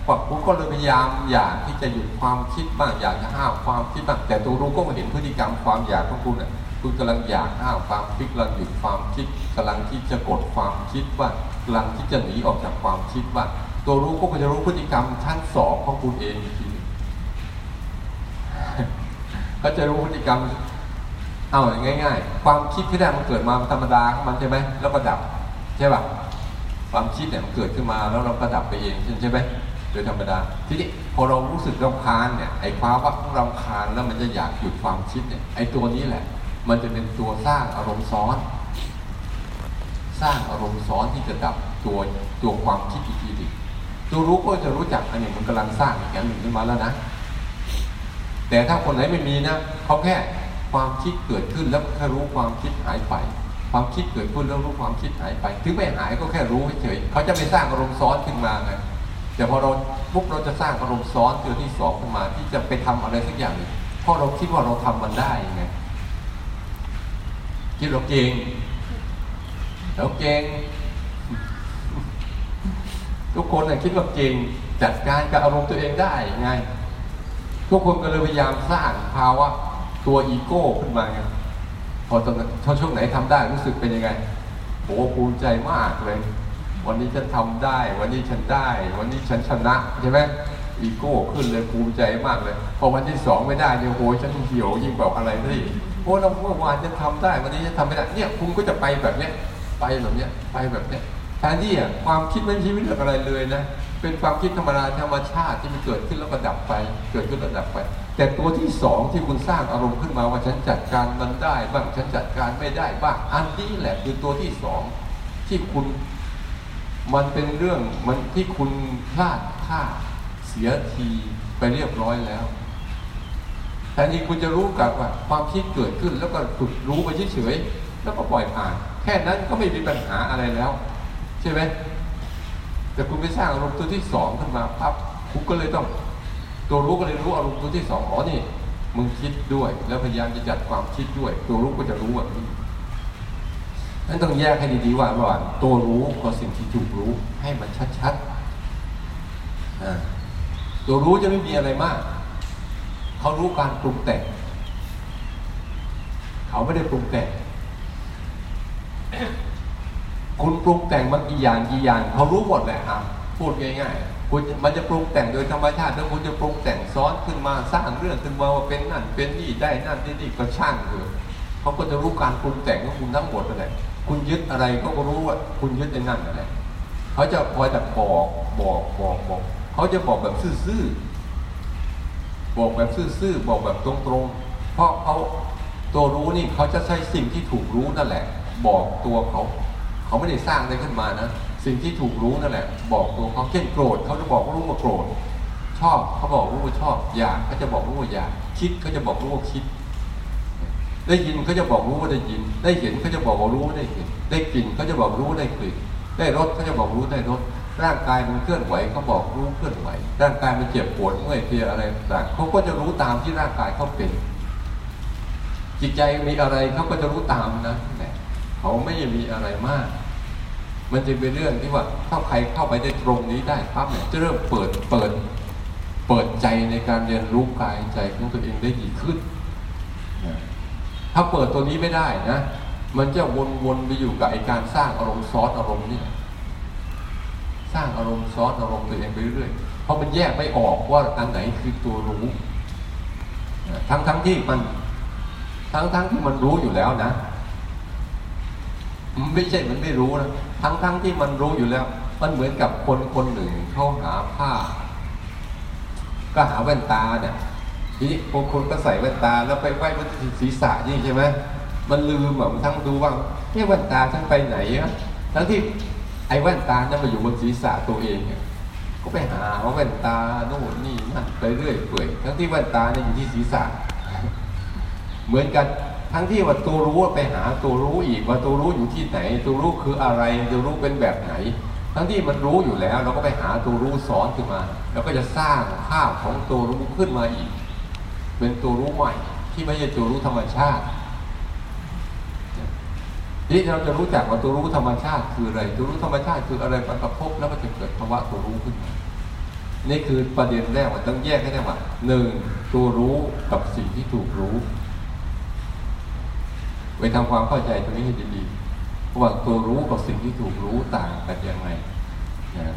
ว่าคุณก็เลยพยายามอยากที่จะหยุดความคิดบ้างอยากจะห้ามความคิดบ้างแต่ตัวรู้ก็มาเห็นพฤติกรรมความอยากของคุณอะ คุณกำลังอยากห้ามความคิดกำลังหยุดความคิดกำลังที่จะกดความคิดว่ากำลังที่จะหนีออกจากความคิดว่า ตัวรู้ก็จะรู้พฤติกรรมชั้นสองของคุณเองอีกทีก็จะรู้พฤติกรรมเอาง่าย ๆ ความคิดที่แรกมันเกิดมาธรรมดาของมันใช่ไหมแล้วก็ดับใช่ป่ะความคิดเนี่ยมันเกิดขึ้นมาแล้วเราก็ดับไปเองใช่ไหมโดยธรรมดา ทีนี้พอเรารู้สึกรำคาญเนี่ยไอ้ความว่ารำคาญแล้วมันจะอยากหยุดความคิดเนี่ยไอ้ตัวนี้แหละ มันจะเป็นตัวสร้างอารมณ์ซ้อน สร้างอารมณ์ซ้อนที่จะดับตัวตัวความคิดอีกทีหนึ่งตัวรู้ก็จะรู้จักอันนี้มันกำลังสร้างอย่างหนึ่งขึ้นมาแล้วนะ แต่ถ้าคนไหนไม่มีนะเขาแค่ความคิดเกิดขึ้นแล้วแค่รู้ความคิดหายไป ความคิดเกิดขึ้นแล้วรู้ความคิดหายไป ถึงไม่หายก็แค่รู้เฉยเขาจะไม่สร้างอารมณ์ซ้อนขึ้นมาไงแต่พอเราปุ๊บเราจะสร้างอารมณ์ซ้อนตัวที่สองขึ้นมา ที่จะไปทำอะไรสักอย่างหนึ่งเพราะเราคิดว่าเราทำมันได้ไง คิดเราเก่งเราเก่งทุกคนน่ะคิดว่าเก่งจัดการกับอารมณ์ตัวเองได้ไง ทุกคนก็เลยพยายามสร้างภาวะตัวอีโก้ขึ้นมาไงพอตอนพอช่วงไหนทำได้รู้สึกเป็นยังไงโอ้ภูมิใจมากเลย วันนี้ฉันทำได้ วันนี้ฉันได้ วันนี้ฉันชนะใช่ไหมอีโก้ขึ้นเลยภูมิใจมากเลย พอวันที่สองไม่ได้เนี่ยโอ้ฉันเหี่ยวยิ่งกว่าอะไรที่ โอ้เราเมื่อวานฉันทำได้ วันนี้ฉันทำไม่ได้ เนี่ยคุณก็จะไปแบบเนี้ย ไปแบบเนี้ย ไปแบบเนี้ยแทนที่อะความคิดไมันชีวิตเรื่องอะไรเลยนะ เป็นความคิดธรรมดาธรรมชาติที่มันเกิดขึ้นแล้วก็ดับไป เกิดขึ้นแล้วดับไป แต่ตัวที่สองที่คุณสร้างอารมณ์ขึ้นมาว่าฉันจัดการมันได้บ้างฉันจัดการไม่ได้บ้าง อันนี้แหละคือตัวที่สองที่คุณมันเป็นเรื่องมันที่คุณพลาดท่าเสียทีไปเรียบร้อยแล้ว แทนที่คุณจะรู้กับว่าความคิดเกิดขึ้น แล้วก็ฝึกรู้ไปเฉยๆแล้วก็ปล่อยผ่าน แค่นั้นก็ไม่มีปัญหาอะไรแล้ว ใช่ไหมแต่คุณไปสร้างอารมณ์ตัวที่สองขึ้นมาปั๊บคุณก็เลยต้อง ตัวรู้ก็เลยรู้อารมณ์ตัวที่สองอ๋อนี่มึงคิดด้วย แล้วพยายามจะจัดความคิดด้วย ตัวรู้ก็จะรู้แบบนี้นั้นต้องแยกให้ดีๆว่าระหว่างตัวรู้กับสิ่งที่ถูกรู้ให้มันชัดๆตัวรู้จะไม่มีอะไรมาก เขารู้การปรุงแต่ง เขาไม่ได้ปรุงแต่ง คุณปรุงแต่งมันกี่อย่างกี่อย่าง เขารู้หมดแหละครับพูดง่ายๆคุณมันจะปรุงแต่งโดยธรรมชาติถ้าคุณจะปรุงแต่งซ้อนขึ้นมาสร้างเรื่องขึ้นมาว่าเป็นนั่น เป็นนี่ได้นั่นที่นี่ก็ช่างเถอะเขาก็จะรู้การปรุงแต่งของคุณทั้งหมดเลยคุณยึดอะไรเขาก็รู้ว่า คุณยึดไอ้นั่นอะไรเขาจะคอยแต่บอกบอกบอกบอกเขาจะบอกแบบซื่อ บอกแบบซื่อๆบอกแบบตรงๆ เพราะเขาตัวรู้นี่เขาจะใช้สิ่งที่ถูกรู้นั่นแหละ บอกตัวเขาเขาไม่ได้สร้างอะไรขึ้นมานะสิ่งที่ถูกรู้นั่นแหละ บอกตัวเขาเช่นโกรธเขาจะบอกรู้ว่าโกรธชอบเขาบอกรู้ว่าชอบอยากเขาจะบอกรู้ว่าอยาก คิดเขาจะบอกรู้ว่าคิด ได้ยินเขาจะบอกรู้ว่าได้ยิน ได้เห็นเขาจะบอกว่ารู้ว่าได้เห็น ได้กลิ่นเขาจะบอกรู้ว่าได้กลิ่นได้รสเขาจะบอกรู้ได้รส ร่างกายมันเคลื่อนไหวเขาบอกรู้เคลื่อนไหว ร่างกายมันเจ็บปวดเมื่อยเพลียอะไรต่างเขาก็จะรู้ตามที่ร่างกายเขาเป็น จิตใจมีอะไรเขาก็จะรู้ตามนะเขาไม่มีอะไรมาก มันจะเป็นเรื่องที่ว่าถ้าใครเข้าไปได้ตรงนี้ได้ปั๊บเนี่ยจะเริ่มเปิดเปิด เปิดใจในการเรียนรู้กายใจของตัวเองได้ดีขึ้นถ้าเปิดตัวนี้ไม่ได้นะ มันจะวนๆไปอยู่กับไอการสร้างอารมณ์ซอสอารมณ์นี่ สร้างอารมณ์ซอสอารมณ์ตัวเองไปเรื่อยเพราะมันแยกไม่ออกว่าอันไหนคือตัวรู้ทั้งทั้งที่มันทั้งทั้งที่มันรู้อยู่แล้วนะไม่ใช่มันไม่รู้นะทั้งทั้งที่มันรู้อยู่แล้ว มันเหมือนกับคนคนหนึ่งเขาหาผ้า ก็หาแว่นตาเนี่ยทีนี้บางคนก็ใส่แว่นตาแล้วไปไหว้บนศีรษะนี่ใช่ไหมมันลืมแบบทั้งดูว่าเนี่ยแว่นตาฉันไปไหนอะทั้งที่ ไอ้แว่นตาเนี่ยมาอยู่บนศีรษะตัวเองเนี่ยก็ไปหาว่าแว่นตาโน่นนี่นั่นไปเรื่อยเปื่อยทั้งที่แว่นตาเนี่ยอยู่ที่ศีรษะ เหมือนกันทั้งที่ว่าตัวรู้ไปหาตัวรู้อีกว่าตัวรู้อยู่ที่ไหน ตัวรู้คืออะไรตัวรู้เป็นแบบไหน ทั้งที่มันรู้อยู่แล้ว เราก็ไปหาตัวรู้ซ้อนขึ้นมา แล้วก็จะสร้างภาพของตัวรู้ขึ้นมาอีก เป็นตัวรู้ใหม่ ที่ไม่ใช่ตัวรู้ธรรมชาติ นที่เราจะรู้จักว่าตัวรู้ธรรมชาติคืออะไรตัวรู้ธรรมชาติคืออะไรมันกระทบแล้วก็จะเกิดภาวะตัวรู้ขึ้นมานี่คือประเด็นแรกมันต้องแยกให้ได้ว่าหนึ่งตัวรู้กับสิ่งที่ถูกรู้ไปทำความเข้าใจตรงนี้ให้ดีๆว่าตัวรู้กับสิ่งที่ถูกรู้ต่างกันยังไงนะ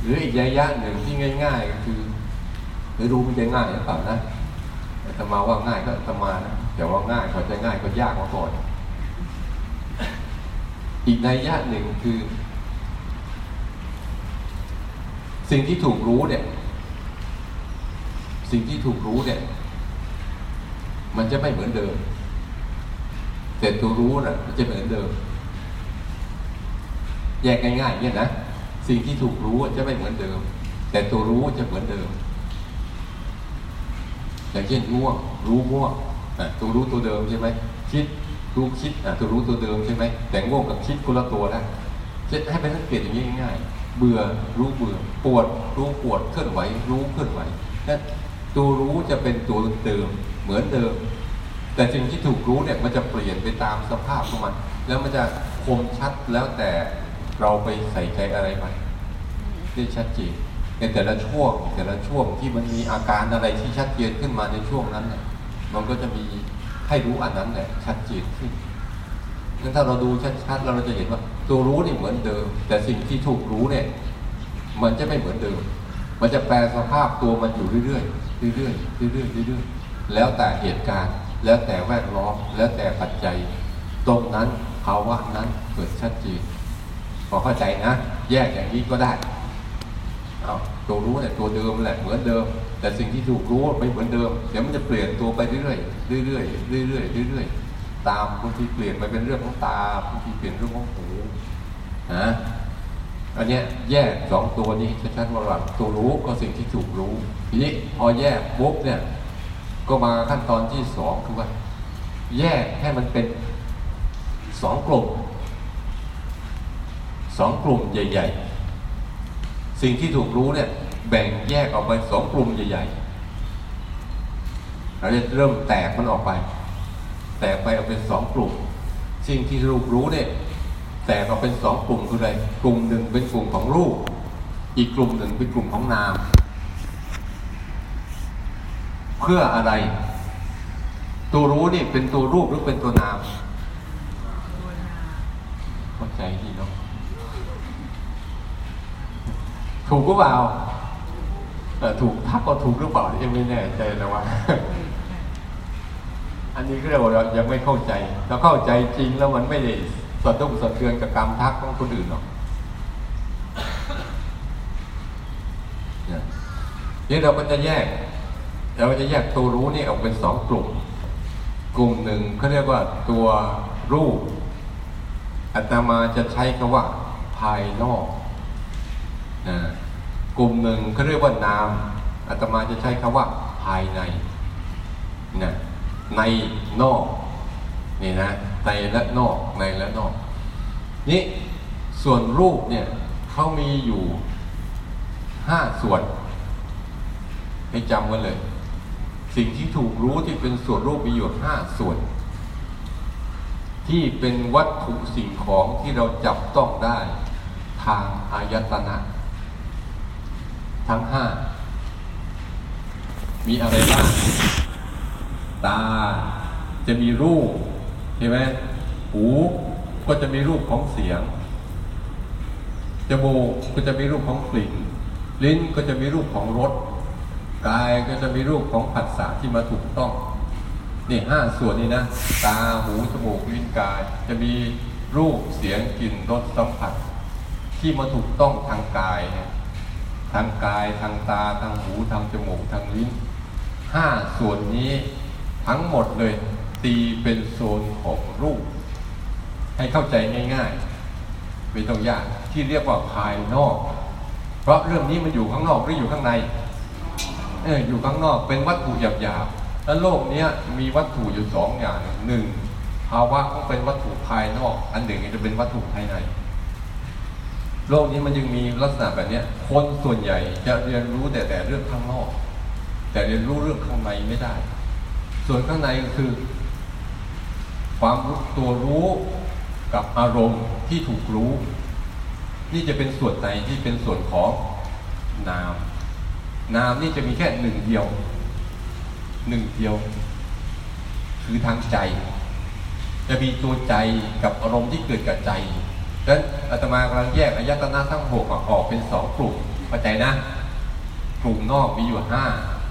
หรืออีกระยะหนึ่งที่ง่าย ๆ ก็คือหรือรู้มันจะง่ายหรือเปล่านะ ตมาว่าง่ายก็อาตมานะแต่ว่าง่ายเขาจะง่ายก็ยากมาก่อน อีกในยะหนึ่งคือ สิ่งที่ถูกรู้เนี่ย สิ่งที่ถูกรู้เนี่ย มันจะไม่เหมือนเดิม แต่ตัวรู้น่ะ มันจะเหมือนเดิม แยกง่ายๆเนี่ยนะสิ่งที่ถูกรู้จะไม่เหมือนเดิม แต่ตัวรู้จะเหมือนเดิม อย่างเช่นง่วงรู้ง่วงตัวรู้ตัวเดิมใช่ไหมคิดรู้คิดตัวรู้ตัวเดิมใช่ไหมแต่ง่วงกับคิดคนละตัวนะจะให้เป็นสังเกตอย่างนี้ง่ายๆเบื่อรู้เบื่อปวดรู้ปวดเคลื่อนไหว รู้เคลื่อนไหวนั่นตัวรู้จะเป็นตัวเดิมเหมือนเดิม แต่สิ่งที่ถูกรู้เนี่ยมันจะเปลี่ยนไปตามสภาพของมัน แล้วมันจะคมชัดแล้วแต่เราไปใส่ใจอะไรไปได้ชัดเจน ในแต่ละช่วงแต่ละช่วงที่มันมีอาการอะไรที่ชัดเจนขึ้นมาในช่วงนั้นเนี่ยมันก็จะมีให้รู้อันนั้นแหละชัดเจนขึ้นงั้นถ้าเราดูชัดๆเราจะเห็นว่าตัวรู้เนี่ยเหมือนเดิม แต่สิ่งที่ถูกรู้เนี่ย มันจะไม่เหมือนเดิม มันจะแปลสภาพตัวมันอยู่เรื่อยๆเรื่อยๆเรื่อยๆเรื่อยๆแล้วแต่เหตุการณ์ แล้วแต่แวดล้อมแล้วแต่ปัจจัย ตรงนั้นภาวะนั้นเกิดชัดเจนพอเข้าใจนะ แยกอย่างนี้ก็ได้ เอาตัวรู้เนี่ยตัวเดิมแหละเหมือนเดิม แต่สิ่งที่ถูกรู้ไม่เหมือนเดิมเดี๋ยวมันจะเปลี่ยนตัวไปเรื่อยๆเรื่อยๆเรื่อยๆเรื่อยๆตามบางทีเปลี่ยนไปเป็นเรื่องของตาบางทีเปลี่ยนเรื่องของหูนะอันเนี้ยแยกสองตัวนี้ชัดๆว่าหลังตัวรู้ก็สิ่งที่ถูกรู้ ทีนี้พอแยกปุ๊บเนี่ยก็มาขั้นตอนที่สองคือว่า แยกให้มันเป็นสองกลุ่มสองกลุ่มใหญ่ ๆ สิ่งที่ถูกรู้เนี่ยแบ่งแยกออกไปสองกลุ่มใหญ่ๆเราจะเริ่มแตกมันออกไป แตกไปออกเป็นสองกลุ่ม สิ่งที่ถูกรู้เนี่ยแตกออกเป็นสองกลุ่มคืออะไรกลุ่มหนึ่งเป็นกลุ่มของรูป อีกกลุ่มหนึ่งเป็นกลุ่มของนาม เพื่ออะไร ตัวรู้นี่เป็นตัวรูปหรือเป็นตัวนามเข้าใจดีเนาะ ถูกก็เปล่าถูกทักก็ถูกหรือเปล่ายังไม่แน่ใจแล้วว่า อันนี้ก็เรียกว่ายังไม่เข้าใจเราเข้าใจจริงแล้วมันไม่ได้สะดุ้งสะเทือนกับกรรมทักของคนอื่นหรอกนี่เราก็จะแยก เราจะแยกตัวรู้นี่ออกเป็นสองกลุ่ม กลุ่มหนึ่งเขาเรียกว่าตัวรูปอาตมาจะใช้คำว่าภายนอกนะ กลุ่มหนึ่งเขาเรียกว่านามอาตมาจะใช้คำว่าภายในนะในนอกนี่นะในและนอกในและนอกนี่ส่วนรูปเนี่ยเขามีอยู่ห้าส่วน ให้จำไว้เลย สิ่งที่ถูกรู้ที่เป็นส่วนรูปมีอยู่ห้าส่วน ที่เป็นวัตถุสิ่งของที่เราจับต้องได้ทางอายตนะ ทั้งห้ามีอะไรบ้าง ตาจะมีรูปใช่ไหมหูก็จะมีรูปของเสียง จมูกก็จะมีรูปของกลิ่น ลิ้นก็จะมีรูปของรส กายก็จะมีรูปของผัสสะที่มาถูกต้อง นี่ห้าส่วนนี้นะ ตา หู จมูก ลิ้น กาย จะมีรูป เสียง กลิ่น รส สัมผัส ที่มาถูกต้องทางกายเนี่ย ทางกายทางตาทางหูทางจมูกทางลิ้นห้าส่วนนี้ทั้งหมดเลยตีเป็นโซนของรูป ให้เข้าใจง่ายๆไม่ต้องยากที่เรียกว่าภายนอก เพราะเรื่องนี้มันอยู่ข้างนอกหรืออยู่ข้างในเอออยู่ข้างนอกเป็นวัตถุหยาบๆแล้วโลกนี้มีวัตถุอยู่สองอย่างหนึ่งภาวะก็เป็นวัตถุภายนอก อันหนึ่งจะเป็นวัตถุภายใน โลกนี้มันยังมีลักษณะแบบนี้คนส่วนใหญ่จะเรียนรู้แต่แต่เรื่องข้างนอก แต่เรียนรู้เรื่องข้างในไม่ได้ ส่วนข้างในก็คือ ความรู้ตัวรู้กับอารมณ์ที่ถูกรู้ นี่จะเป็นส่วนไหนที่เป็นส่วนของนาม นามนี่จะมีแค่หนึ่งเดียวหนึ่งเดียว คือทางใจ จะมีตัวใจกับอารมณ์ที่เกิดกับใจ ดังนั้นอาตมากำลังแยกอายตนะทั้งหกออกเป็นสองกลุ่มเข้าใจนะ กลุ่มนอกมีอยู่ห้า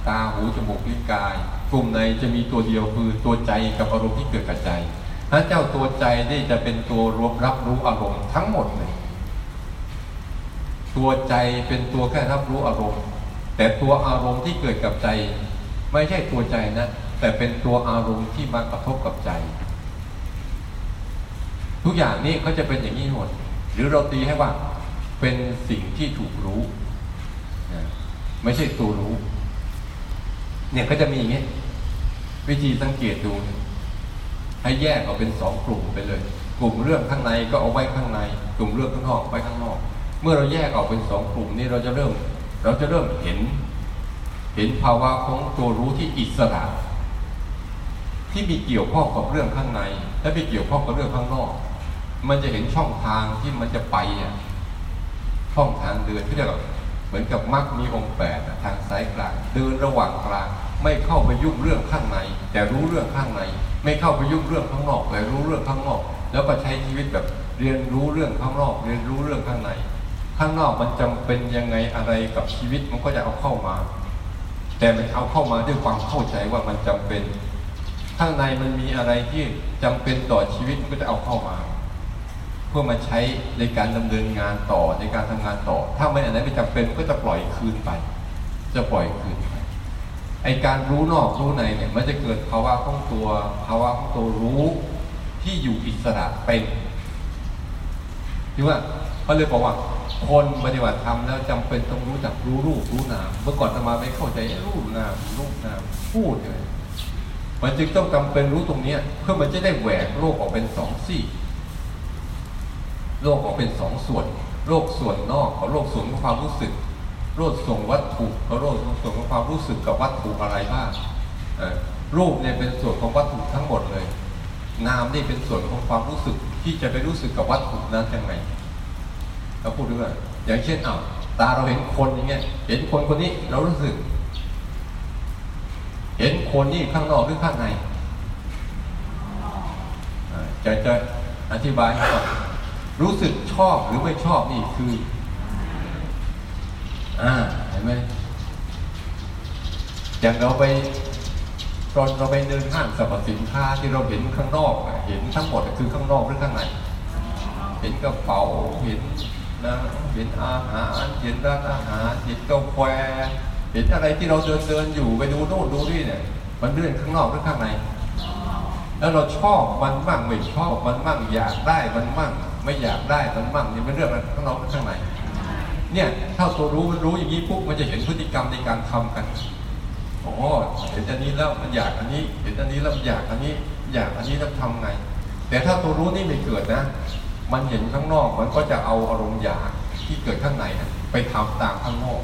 ตาหูจมูกลิ้นกาย กลุ่มในจะมีตัวเดียวคือตัวใจกับอารมณ์ที่เกิดกับใจถ้าเจ้าตัวใจนี่จะเป็นตัวรวบรับรู้อารมณ์ทั้งหมดเลย ตัวใจเป็นตัวแค่รับรู้อารมณ์ แต่ตัวอารมณ์ที่เกิดกับใจ ไม่ใช่ตัวใจนะ แต่เป็นตัวอารมณ์ที่มากระทบกับใจ ทุกอย่างนี้ก็จะเป็นอย่างนี้หมด หรือเราตีให้ว่าเป็นสิ่งที่ถูกรู้ ไม่ใช่ตัวรู้ เนี่ยก็จะมีอย่างนี้ วิธีสังเกตดู ให้แยกออกเป็นสองกลุ่มไปเลย กลุ่มเรื่องข้างในก็เอาไว้ข้างใน กลุ่มเรื่องข้างนอกไว้ข้างนอก เมื่อเราแยกออกเป็นสองกลุ่มนี้เราจะเริ่ม เราจะเริ่มเห็น เห็นภาวะของตัวรู้ที่อิสระที่มีเกี่ยวข้องกับเรื่องข้างใน และม่เกี่ยวข้องกับเรื่องข้างนอก มันจะเห็นช่องทางที่มันจะไปอะช่องทางเดินที่เรียกว่าเหมือนกับมรรคมีองค์แปดอะทางสายกลาง เดินระหว่างกลาง ไม่เข้าไปยุ่งเรื่องข้างใน แต่รู้เรื่องข้างใน ไม่เข้าไปยุ่งเรื่องข้างนอกแต่รู้เรื่องข้างนอก แล้วก็ใช้ชีวิตแบบเรียนรู้เรื่องข้างนอก เรียนรู้เรื่องข้างใน ข้างนอกมันจำเป็นยังไงอะไรกับชีวิตมันก็จะเอาเข้ามา แต่มันเอาเข้ามาด้วยความเข้าใจว่ามันจำเป็น ข้างในมันมีอะไรที่จำเป็นต่อชีวิตมันก็จะเอาเข้ามา เพื่อมาใช้ในการดำเนินงานต่อในการทำงานต่อ ถ้าไม่อันไหนไม่จำเป็นก็จะปล่อยคืนไป จะปล่อยคืนไปไอการรู้นอกรู้ในเนี่ยมันจะเกิดภาวะของตัวภาวะของตัวรู้ที่อยู่อิสระเป็นที่ว่าเขาเลยบอกว่าคนปฏิบัติธรรมแล้วจำเป็นต้องรู้จักรู้รูปรู้นาม เมื่อก่อนธรรมาไม่เข้าใจรูปนามรูปนามพูดเลยมันจึงต้องจำเป็นรู้ตรงเนี้ยเพื่อมันจะได้แหวกโลกออกเป็นสองซี่ โลกออกเป็นสองส่วน โลกส่วนนอกกับโลกส่วนของความรู้สึก โลกส่วนวัตถุกับโลกส่วนของความรู้สึกกับวัตถุอะไรบ้างรูปเนี่ยเป็นส่วนของวัตถุทั้งหมดเลย นามนี่เป็นส่วนของความรู้สึกที่จะไปรู้สึกกับวัตถุนั้นยังไงเราพูดด้วยอย่างเช่นอ้าวตาเราเห็นคนอย่างเงี้ย เห็นคนคนนี้เรารู้สึก เห็นคนนี่ข้างนอกหรือข้างในอ่าจะจะอธิบายให้ฟัง รู้สึกชอบหรือไม่ชอบนี่คือ อ่าเห็นไหมอย่างเราไปตอนเราไปเดินห้างสรรพสินค้าที่เราเห็นข้างนอกเห็นทั้งหมดคือข้างนอกหรือข้างในเห็นกระเป๋าเห็นนะเห็นอาหารเห็นร้านอาหารเห็นกาแฟเห็นอะไรที่เราเดินเดินอยู่ไปดูโน่นดูนี่เนี่ย มันเรื่องข้างนอกหรือข้างใน แล้วเราชอบมันมั่งไม่ชอบมันมั่งอยากได้มันมั่ง ไม่อยากได้มันมั่งนี่เป็นเรื่องอะไรข้างนอกหรือข้างในเนี่ยถ้าตัวรู้มันรู้อย่างนี้ปุ๊บมันจะเห็นพฤติกรรมในการทำกันอ๋อเห็นอันนี้แล้วมันอยากอันนี้ เห็นอันนี้แล้วมันอยากอันนี้ อยากอันนี้แล้วทำไง แต่ถ้าตัวรู้นี่ไม่เกิดนะ มันเห็นข้างนอกมันก็จะเอาอารมณ์อยากที่เกิดข้างในไปทำตามข้างนอก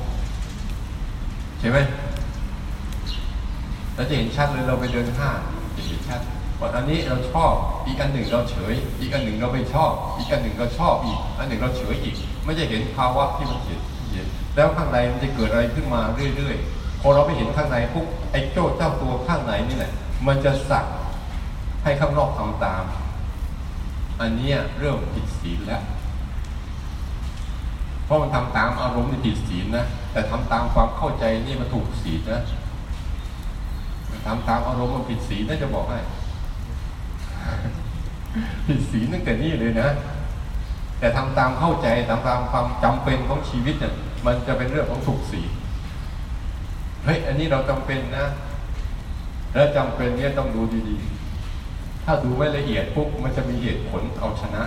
ใช่ไหมเราจะเห็นชัดเลยเราไปเดินห้างจะเห็นชัด ว่าอันนี้เราชอบ อีกอันหนึ่งเราเฉย อีกอันหนึ่งเราไม่ชอบ อีกอันหนึ่งเราชอบอีก อันหนึ่งเราเฉยอีก ไม่จะเห็นภาวะที่มันเห็นเห็นแล้วข้างในมันจะเกิดอะไรขึ้นมาเรื่อยๆ พอเราไปเห็นข้างในปุ๊บไอ้โจ้เจ้าตัวข้างในนี่แหละ มันจะสั่งให้ข้างนอกทำตาม อันนี้เริ่มผิดศีลแล้ว เพราะมันทำตามอารมณ์นี่ผิดศีลนะ แต่ทำตามความเข้าใจนี่มันถูกศีลนะทำตามอารมณ์มันผิดศีลน่าจะบอกให้ ผิดศีลตั้งแต่นี่เลยนะ แต่ทำตามเข้าใจทำตามความจำเป็นของชีวิตเนี่ยมันจะเป็นเรื่องของถูกศีลเฮ้ยอันนี้เราจำเป็นนะ แล้วจำเป็นเนี่ยต้องดูดีๆ ถ้าดูไม่ละเอียดปุ๊บมันจะมีเหตุผลเอาชนะ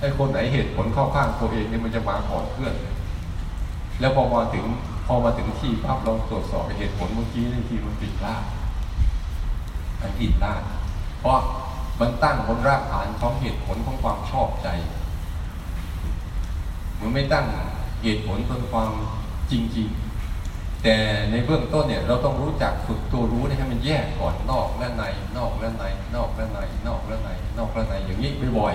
ไอ้คนไหนเหตุผลเข้าข้างตัวเองเนี่ยมันจะมาก่อนเพื่อนแล้วพอมาถึงพอมาถึงที่ปั๊บเราตรวจสอบเหตุผลเมื่อกี้นี่ที่มันผิดพลาดมันผิดพลาดเพราะ มันตั้งบนรากฐานของเหตุผลของความชอบใจ มันไม่ตั้งเหตุผลบนความจริง ๆ แต่ในเบื้องต้นเนี่ยเราต้องรู้จักฝึกตัวรู้ให้มันแยกก่อนนอกและใน นอกและใน นอกและใน นอกและใน นอกและใน อย่างนี้บ่อย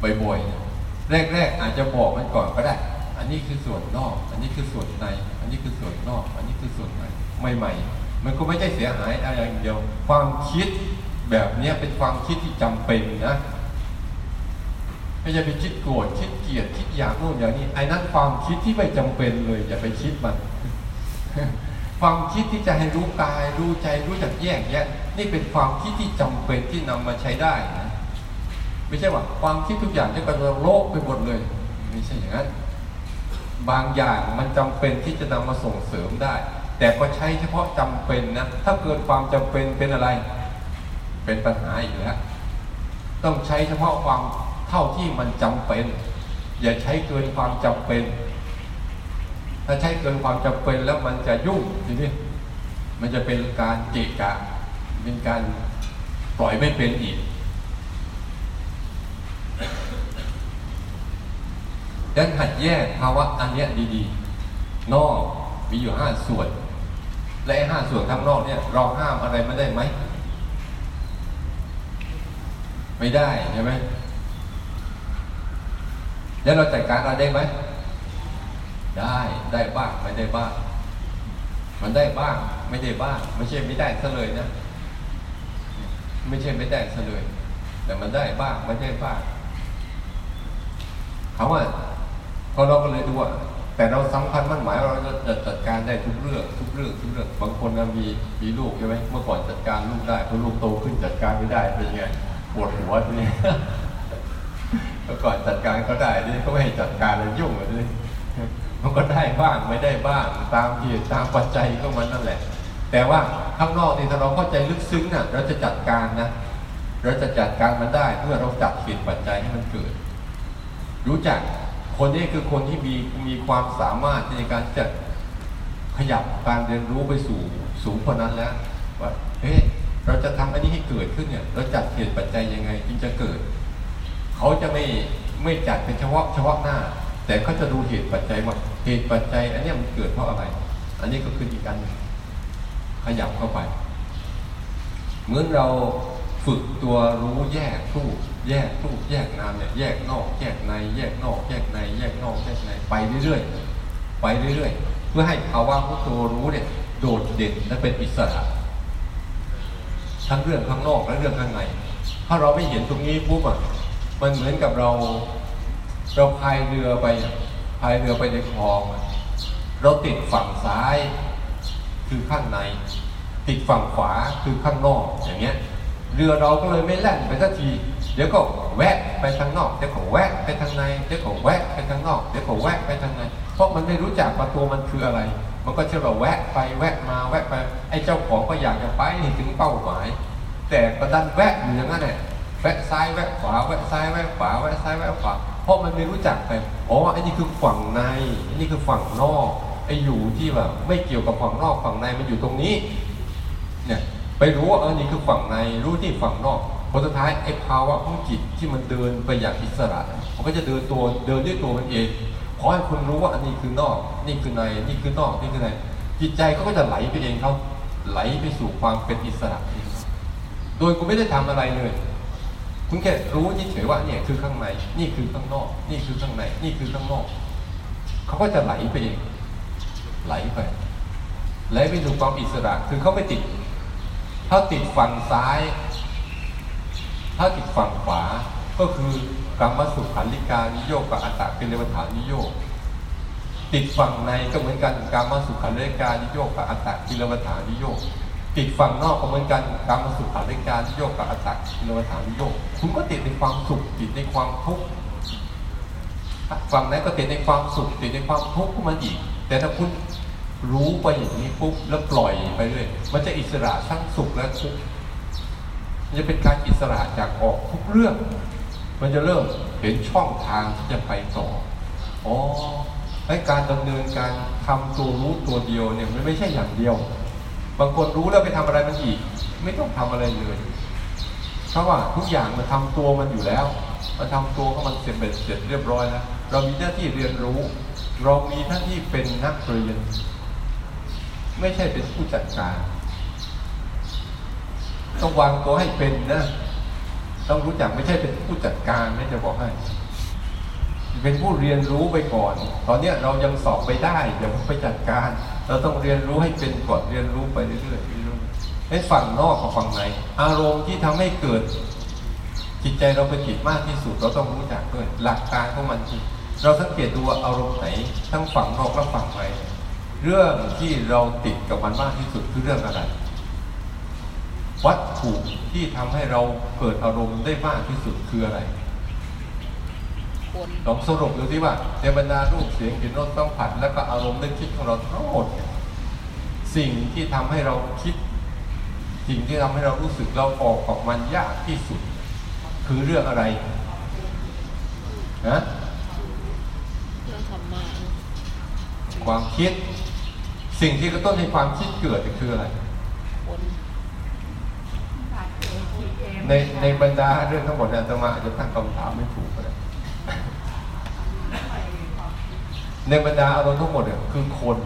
ๆบ่อยๆแรก ๆ อาจจะบอกมันก่อนก็ได้ อันนี้คือส่วนนอก อันนี้คือส่วนใน อันนี้คือส่วนนอก อันนี้คือส่วนในใหม่ๆมันก็ไม่ใช่เสียหายอะไรอย่างเดียว ความคิด แบบนี้เป็นความคิดที่จำเป็นนะ ไม่ใช่ไปคิดโกรธคิดเกลียดคิดอยากโน่นอย่างนี้ไอ้นั้นความคิดที่ไม่จำเป็นเลยอย่าไปคิดมัน ความคิดที่จะให้รู้กายรู้ใจรู้จักแยกแยะนี่เป็นความคิดที่จำเป็นที่นำมาใช้ได้นะไม่ใช่ว่าความคิดทุกอย่างจะกระโลกไปหมดเลยไม่ใช่อย่างนั้นบางอย่างมันจำเป็นที่จะนำมาส่งเสริมได้ แต่ก็ใช้เฉพาะจำเป็นนะถ้าเกิดความจำเป็นเป็นอะไร เป็นปัญหาอีกแล้ว ต้องใช้เฉพาะความเท่าที่มันจำเป็น อย่าใช้เกินความจำเป็น ถ้าใช้เกินความจำเป็นแล้วมันจะยุ่งทีนี้มันจะเป็นการเกะกะเป็นการปล่อยไม่เป็นอีกดังหัดแยกภาวะอันเนี้ยดีๆ นอกมีอยู่ห้าส่วน และห้าส่วนข้างนอกเนี่ยเราห้ามอะไรไม่ได้ไหม ไม่ได้ใช่ไหมแล้วเราจัดการอะไรได้ไหมได้ได้บ้างไม่ได้บ้าง มันได้บ้างไม่ได้บ้าง ไม่ใช่ไม่ได้ซะเลยนะ ไม่ใช่ไม่ได้ซะเลย แต่มันได้บ้างไม่ได้บ้างเขาว่าพอเราก็เลยดูว่าแต่เราสำคัญมั่นหมายว่าเราจะจัดการได้ทุกเรื่องทุกเรื่องทุกเรื่องบางคนนะมีมีลูกใช่ไหมเมื่อก่อนจัดการลูกได้พอลูกโตขึ้นจัดการไม่ได้เป็นไง ปวดหัวทีนี้เมื่อก่อนจัดการก็ได้นี่เขาไม่ให้จัดการเลยยุ่งเลย มันก็ได้บ้างไม่ได้บ้างตามเหตุตามปัจจัยก็มันนั่นแหละ แต่ว่าข้างนอกนี่ถ้าเราเข้าใจลึกซึ้งน่ะ เราจะจัดการนะ เราจะจัดการมันได้เมื่อเราจัดเหตุปัจจัยให้มันเกิด รู้จักคนนี้คือคนที่มีมีความสามารถในการจะขยับการเรียนรู้ไปสู่สูงกว่านั้นแล้วว่าเฮ้ เราจะทำอันนี้ให้เกิดขึ้นเนี่ยเราจัดเหตุปัจจัยยังไงจึงจะเกิด เขาจะไม่ไม่จัดเป็นเฉพาะเฉพาะหน้า แต่เขาจะดูเหตุปัจจัยว่าเหตุปัจจัย อันนี้มันเกิดเพราะอะไร อันนี้ก็คืออีกการขยับเข้าไป เหมือนเราฝึกตัวรู้แยกรูปแยกรูปแยกนามเนี่ยแยกนอก แยกใน แยกนอก แยกใน แยกนอกแยกในไปเรื่อยๆไปเรื่อยๆ เพื่อให้ภาวะของตัวรู้เนี่ยโดดเด่นและเป็นอิสระ ทั้งเรื่องข้างนอกและเรื่องข้างใน ถ้าเราไม่เห็นตรงนี้ปุ๊บอะมันเหมือนกับเรา เราพายเรือไปพายเรือไปในคลอง เราติดฝั่งซ้ายคือข้างใน ติดฝั่งขวาคือข้างนอกอย่างเงี้ย เรือเราก็เลยไม่แล่นไปสักทีเดี๋ยวก็แวะไปทางนอกเดี๋ยวก็แวะไปทางในเดี๋ยวก็แวะไปทางนอกเดี๋ยวก็แวะไปทางในเพราะมันไม่รู้จักว่าตัวมันคืออะไร มันก็เชื่อว่าแวะไปแวะมาแวะไปไอ้เจ้าของก็อยากจะไปถึงเป้าหมาย แต่ประดันแวะอยู่อย่างนั้นแหละแวะซ้ายแวะขวาแวะซ้ายแวะขวาแวะซ้ายแวะขวาเพราะมันไม่รู้จักไปอ๋ออันนี้คือฝั่งในอันนี้คือฝั่งนอกไอ้อยู่ที่แบบไม่เกี่ยวกับฝั่งนอกฝั่งในมันอยู่ตรงนี้เนี่ยไปรู้ว่าเออนี่คือฝั่งในรู้ที่ฝั่งนอกผลสุดท้ายไอ้ภาวะของจิตที่มันเดินไปอย่างอิสระ มันก็จะเดินตัวเดินด้วยตัวมันเอง อให้คุณรู้ว่าอันนี้คือนอก นี่คือในนี่คือนอกนี่คือในจิตใจก็จะไหลไปเองเขาไหลไปสู่ความเป็นอิสระเองโดยคุณไม่ได้ทำอะไรเลย คุณแค่รู้เฉยๆว่าเนี่ยคือข้างในนี่คือข้างนอก นี่คือข้างในนี่คือข้างนอกเขาก็จะไหลไปเองไหลไปไหลไปสู่ความอิสระคือเขาไม่ติดถ้าติดฝั่งซ้าย ถ้าติดฝั่งขวาก็คือ กรรมสุขันลิกานิโยกกับอัตตะเป็นเรวฐานนิโยกติดฝั่งในก็เหมือนกันกรรมสุขันลิกานิโยกกับอัตตะเป็นเรวฐานนิโยกติดฝั่งนอกก็เหมือนกันการมสุขาในการโยกกับอัตตะโลฐานิโยกคุณก็ติดในความสุขติดในความทุกข์ฝั่งนั้นก็ติดในความสุขติดในความทุกข์ขึ้นมาอีก แต่ถ้าคุณรู้ไปอย่างนี้ปุ๊บแล้วปล่อยไปเรื่อยมันจะอิสระทั้งสุขและทุกข์จะเป็นการอิสระจากออกทุกเรื่อง มันจะเริ่มเห็นช่องทางที่จะไปต่อ อ๋อให้การดำเนินการทำตัวรู้ตัวเดียวเนี่ยมันไม่ใช่อย่างเดียว บางคนรู้แล้วไปทำอะไรมันอีก ไม่ต้องทำอะไรเลย เพราะว่าทุกอย่างมันทำตัวมันอยู่แล้วมันทำตัวก็มันเสร็จเสร็จเรียบร้อยแล้ว เรามีหน้าที่เรียนรู้ เรามีหน้าที่เป็นนักเรียน ไม่ใช่เป็นผู้จัดการ ต้องวางตัวให้เป็นนะ ต้องรู้จักไม่ใช่เป็นผู้จัดการไม่จะบอกให้ เป็นผู้เรียนรู้ไปก่อน ตอนเนี้ยเรายังสอบไปได้อย่าไปจัดการ เราต้องเรียนรู้ให้เป็นก่อนเรียนรู้ไปเรื่อยๆเรื่อยให้ฝั่งนอกกับฝั่งในอารมณ์ที่ทำให้เกิด จิตใจเราเป็นจิตมากที่สุดเราต้องรู้จักด้วยหลักการของมันคือเราสังเกตดูว่าอารมณ์ไหนทั้งฝั่งนอกและฝั่งในเรื่องที่เราติดกับมันมากที่สุดคือเรื่องอะไร วัตถุที่ทำให้เราเกิดอารมณ์ได้มากที่สุดคืออะไรคนลองสรุปดูที่ว่าในบรรดารูปเสียงกลิ่นรสสัมผัสแล้วก็อารมณ์นึกคิดของเราทั้งหมดเนี่ยสิ่งที่ทำให้เราคิด สิ่งที่ทำให้เรารู้สึกเราออกกับมันยากที่สุด คือเรื่องอะไรนะเรื่องธรรมะความคิด สิ่งที่กระตุ้นให้ความคิดเกิดคืออะไร คน ในในบรรดาเรื่องทั้งหมดเนี่ยอาตมาจะตั้งคำถามไม่ถูกก็ได้ในบรรดาอารมณ์ทั้งหมดเนี่ยคือคน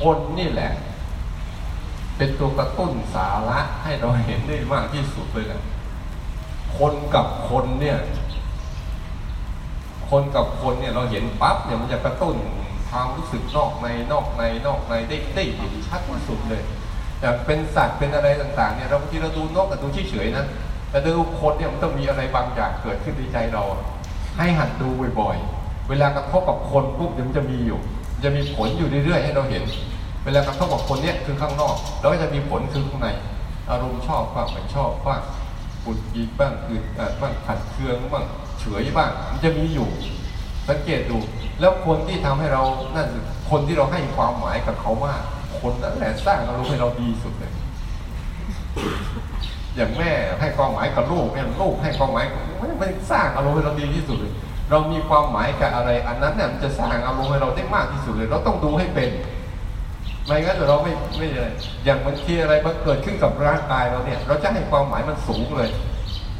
คนนี่แหละ เป็นตัวกระตุ้นสาระให้เราเห็นได้มากที่สุดเลยนะคนกับคนเนี่ย คนกับคนเนี่ยเราเห็นปั๊บเนี่ยมันจะกระตุ้นความรู้สึกนอกในนอกในนอกในได้ได้เห็นชัดที่สุดเลย อย่างเป็นสัตว์เป็นอะไรต่างๆเนี่ยเราบางทีเราดูนกกับดูเฉยๆนะแต่ดูคนเนี่ยมันต้องมีอะไรบางอย่างเกิดขึ้นในใจเรา ให้หัดดูบ่อยๆ เวลากระทบกับคนปุ๊บเดี๋ยวมันจะมีอยู่ จะมีผลอยู่เรื่อยๆให้เราเห็น เวลากระทบกับคนเนี่ยคือข้างนอก แล้วก็จะมีผลคือข้างใน อารมณ์ชอบบ้างไม่ชอบบ้างปุดยีบ้างอึดอัดบ้างขัดเคืองบ้างเฉยบ้างมันจะมีอยู่ สังเกตดู แล้วคนที่ทำให้เรานั่นคือคนที่เราให้ความหมายกับเขามาก คนนั้นแหละสร้างอารมณ์ให้เราดีสุดเลย อย่างแม่ให้ความหมายกับลูกเนี่ยลูกให้ความหมายไม่ไม่สร้างอารมณ์ให้เราดีที่สุดเลย เรามีความหมายกับอะไร อันนั้นเนี่ยมันจะสร้างอารมณ์ให้เราได้มากที่สุดเลย เราต้องดูให้เป็นไม่งั้นเดี๋ยวเราไม่ไม่อะไรอย่างบางทีอะไรมันเกิดขึ้นกับร่างกายเราเนี่ย เราจะให้ความหมายมันสูงเลย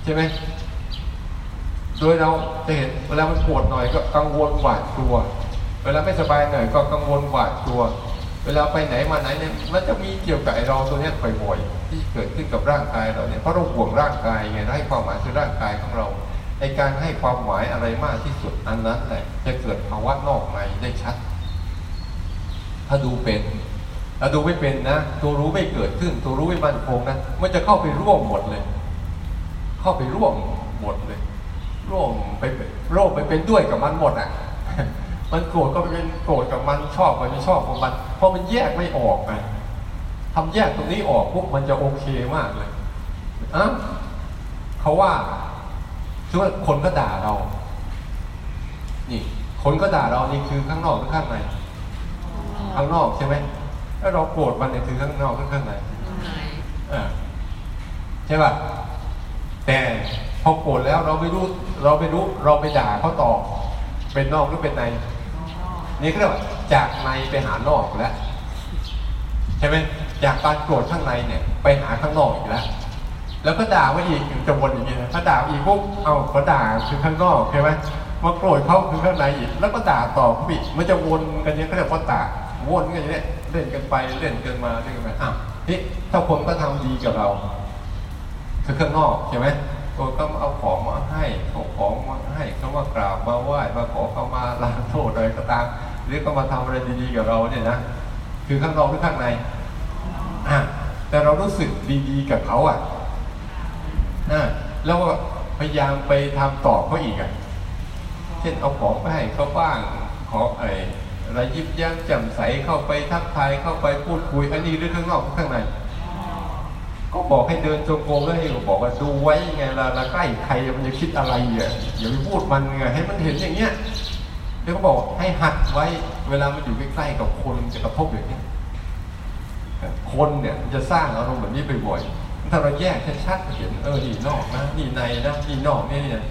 ใช่ไหมโดยเราจะเห็นเวลามันปวดหน่อยก็กังวลหวาดกลัว เวลาไม่สบายหน่อยก็กังวลหวาดกลัว เวลาไปไหนมาไหนเนี่ยมันจะมีเกี่ยวกับไอเราตัวนี้ยบ่อยๆที่เกิดขึ้นกับร่างกายเราเนี่ยเพราะเราห่วงร่างกายไงให้ความหมายคือร่างกายของเราในการให้ความหมายอะไรมากที่สุดอันนั้นแหละจะเกิดภาวะนอกในได้ชัด ถ้าดูเป็นถ้าดูไม่เป็นนะ ตัวรู้ไม่เกิดขึ้น ตัวรู้ไม่มั่นคงนะมันจะเข้าไปร่วมหมดเลย เข้าไปร่วมหมดเลยร่วมไปเป็นโรคไปเป็นด้วยกับมันหมดอะ มันโกรธก็ไปเป็นโกรธกับมันชอบไปไม่ชอบของมัน เพราะมันแยกไม่ออกไงทำแยกตรงนี้ออกปุ๊บมันจะโอเคมากเลยอะเขาว่าคือว่าคนก็ด่าเรา นี่ คนก็ด่าเรานี่คือข้างนอกหรือข้างใน ข้างนอกใช่ไหมถ้าเราโกรธมันเนี่ยคือข้างนอกหรือข้างในข้างในเออใช่ป่ะ แต่พอโกรธแล้วเราไม่รู้ เราไม่รู้ เราไปด่าเขาต่อ เป็นนอกหรือเป็นใน นี่ก็เรียกว่าจากในไปหานอกแล้วใช่ไหมจากการโกรธข้างในเนี่ยไปหาข้างนอกอีกแล้วแล้วก็ด่าว่าอีกจะวนอย่างนี้นะถ้าด่าอีกปุ๊บเอาก็ด่าคือข้างนอกใช่ไหมมาโกรธเขาคือข้างในอีกแล้วก็ด่าต่อพี่มันจะวนกันเนี้ยก็เรียกว่าด่าวนกันอย่างเนี้ยเล่นกันไปเล่นกันมาเล่นกันมาอ้าวนี่ถ้าคนก็ทำดีกับเราคือข้างนอกใช่ไหม ก็ตัวก็เอาของมาให้เขาของมาให้เขามากราบมาไหว้มาขอเขามาลาโทษอะไรก็ตามหรือก็มาทำอะไรดีๆกับเราเนี่ยนะคือข้างนอกหรือข้างในอะแต่เรารู้สึกดีๆกับเขาอะอะแล้วก็พยายามไปทำต่อเขาอีกอะเช่นเอาของไปให้เขาบ้างขอไอ้อะไรยิบยั้งแจ่มใสเข้าไปทักทายเข้าไปพูดคุยอันนี้หรือข้างนอกข้างใน ก็บอกให้เดินจงกรมแล้วให้บอกว่าดูไว้ไงเวลาเราใกล้ใครมันจะคิดอะไรอะอย่าไปพูดมันไงให้มันเห็นอย่างเงี้ยเดี๋ยวเขาบอกให้หัดไว้ เวลามันอยู่ใกล้ๆกับคนจะกระทบอย่างเงี้ยคนเนี่ยมันจะสร้างอารมณ์แบบนี้บ่อยๆถ้าเราแยกชัดๆเห็นเออนี่นอกนะนี่ในนะนี่นอกนี่เนี่ย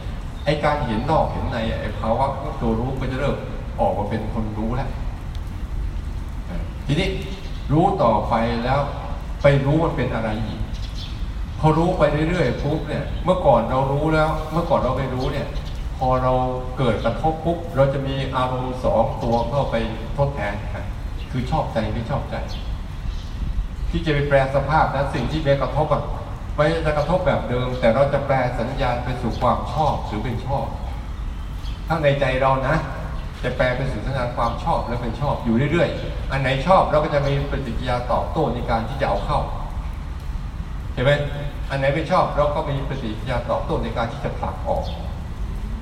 ไอการเห็นนอกเห็นในไอภาวะตัวรู้ก็จะเริ่มออกมาเป็นคนรู้แล้วทีนี้รู้ต่อไปแล้วไปรู้มันเป็นอะไรอีก อรู้ไปเรื่อยๆปุ๊บเนี่ยเมื่อก่อนเรารู้แล้ว เมื่อก่อนเราไม่รู้เนี่ยพอเราเกิดกระทบปุ๊บเราจะมีอารมณ์สองตัวเข้าไปทดแทนกันคือชอบใจไม่ชอบใจ ที่จะไปแปลสภาพนะสิ่งที่ไปกระทบอะไม่จะกระทบแบบเดิม แต่เราจะแปลสัญญาณไปสู่ความชอบหรือเป็นชอบข้างในใจเรานะ จะแปลเป็นสู่สัญญาณความชอบและเป็นชอบอยู่เรื่อยๆ อันไหนชอบเราก็จะมีปฏิกิริยาตอบโต้ในการที่จะเอาเข้าเห็นไหม อันไหนไม่ชอบเราก็มีปฏิกิริยาตอบโต้ในการที่จะผลักออก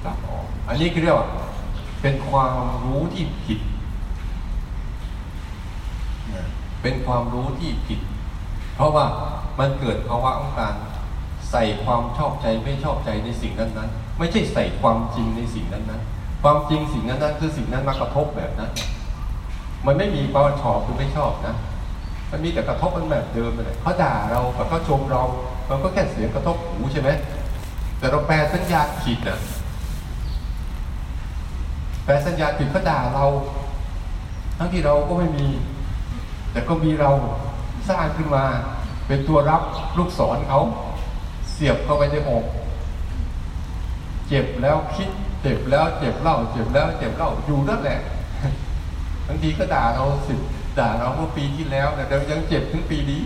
ผลักออก อันนี้คือเรียกว่าเป็นความรู้ที่ผิด เป็นความรู้ที่ผิด เพราะว่ามันเกิดภาวะของการใส่ความชอบใจไม่ชอบใจในสิ่งนั้นๆ ไม่ใช่ใส่ความจริงในสิ่งนั้นๆ ความจริงสิ่งนั้นๆคือสิ่งนั้นมากระทบแบบนั้น มันไม่มีความชอบหรือไม่ชอบนะ มันมีแต่กระทบมันแบบเดิมเลยเขาด่าเรากับเขาชมเรา มันก็แค่เสียงกระทบหูใช่ไหม แต่เราแปลสัญญาณผิดนะแปลสัญญาณผิดเขาด่าเรา ทั้งที่เราก็ไม่มี แต่ก็มีเราสร้างขึ้นมา เป็นตัวรับลูกศรเขาเสียบเข้าไปในอก เจ็บแล้วคิด เจ็บแล้วเจ็บเล่า เจ็บแล้วเจ็บเล่าอยู่นั่นแหละบางทีก็ด่าเราสิด่าเราเมื่อปีที่แล้วแต่เรายังเจ็บถึงปีนี้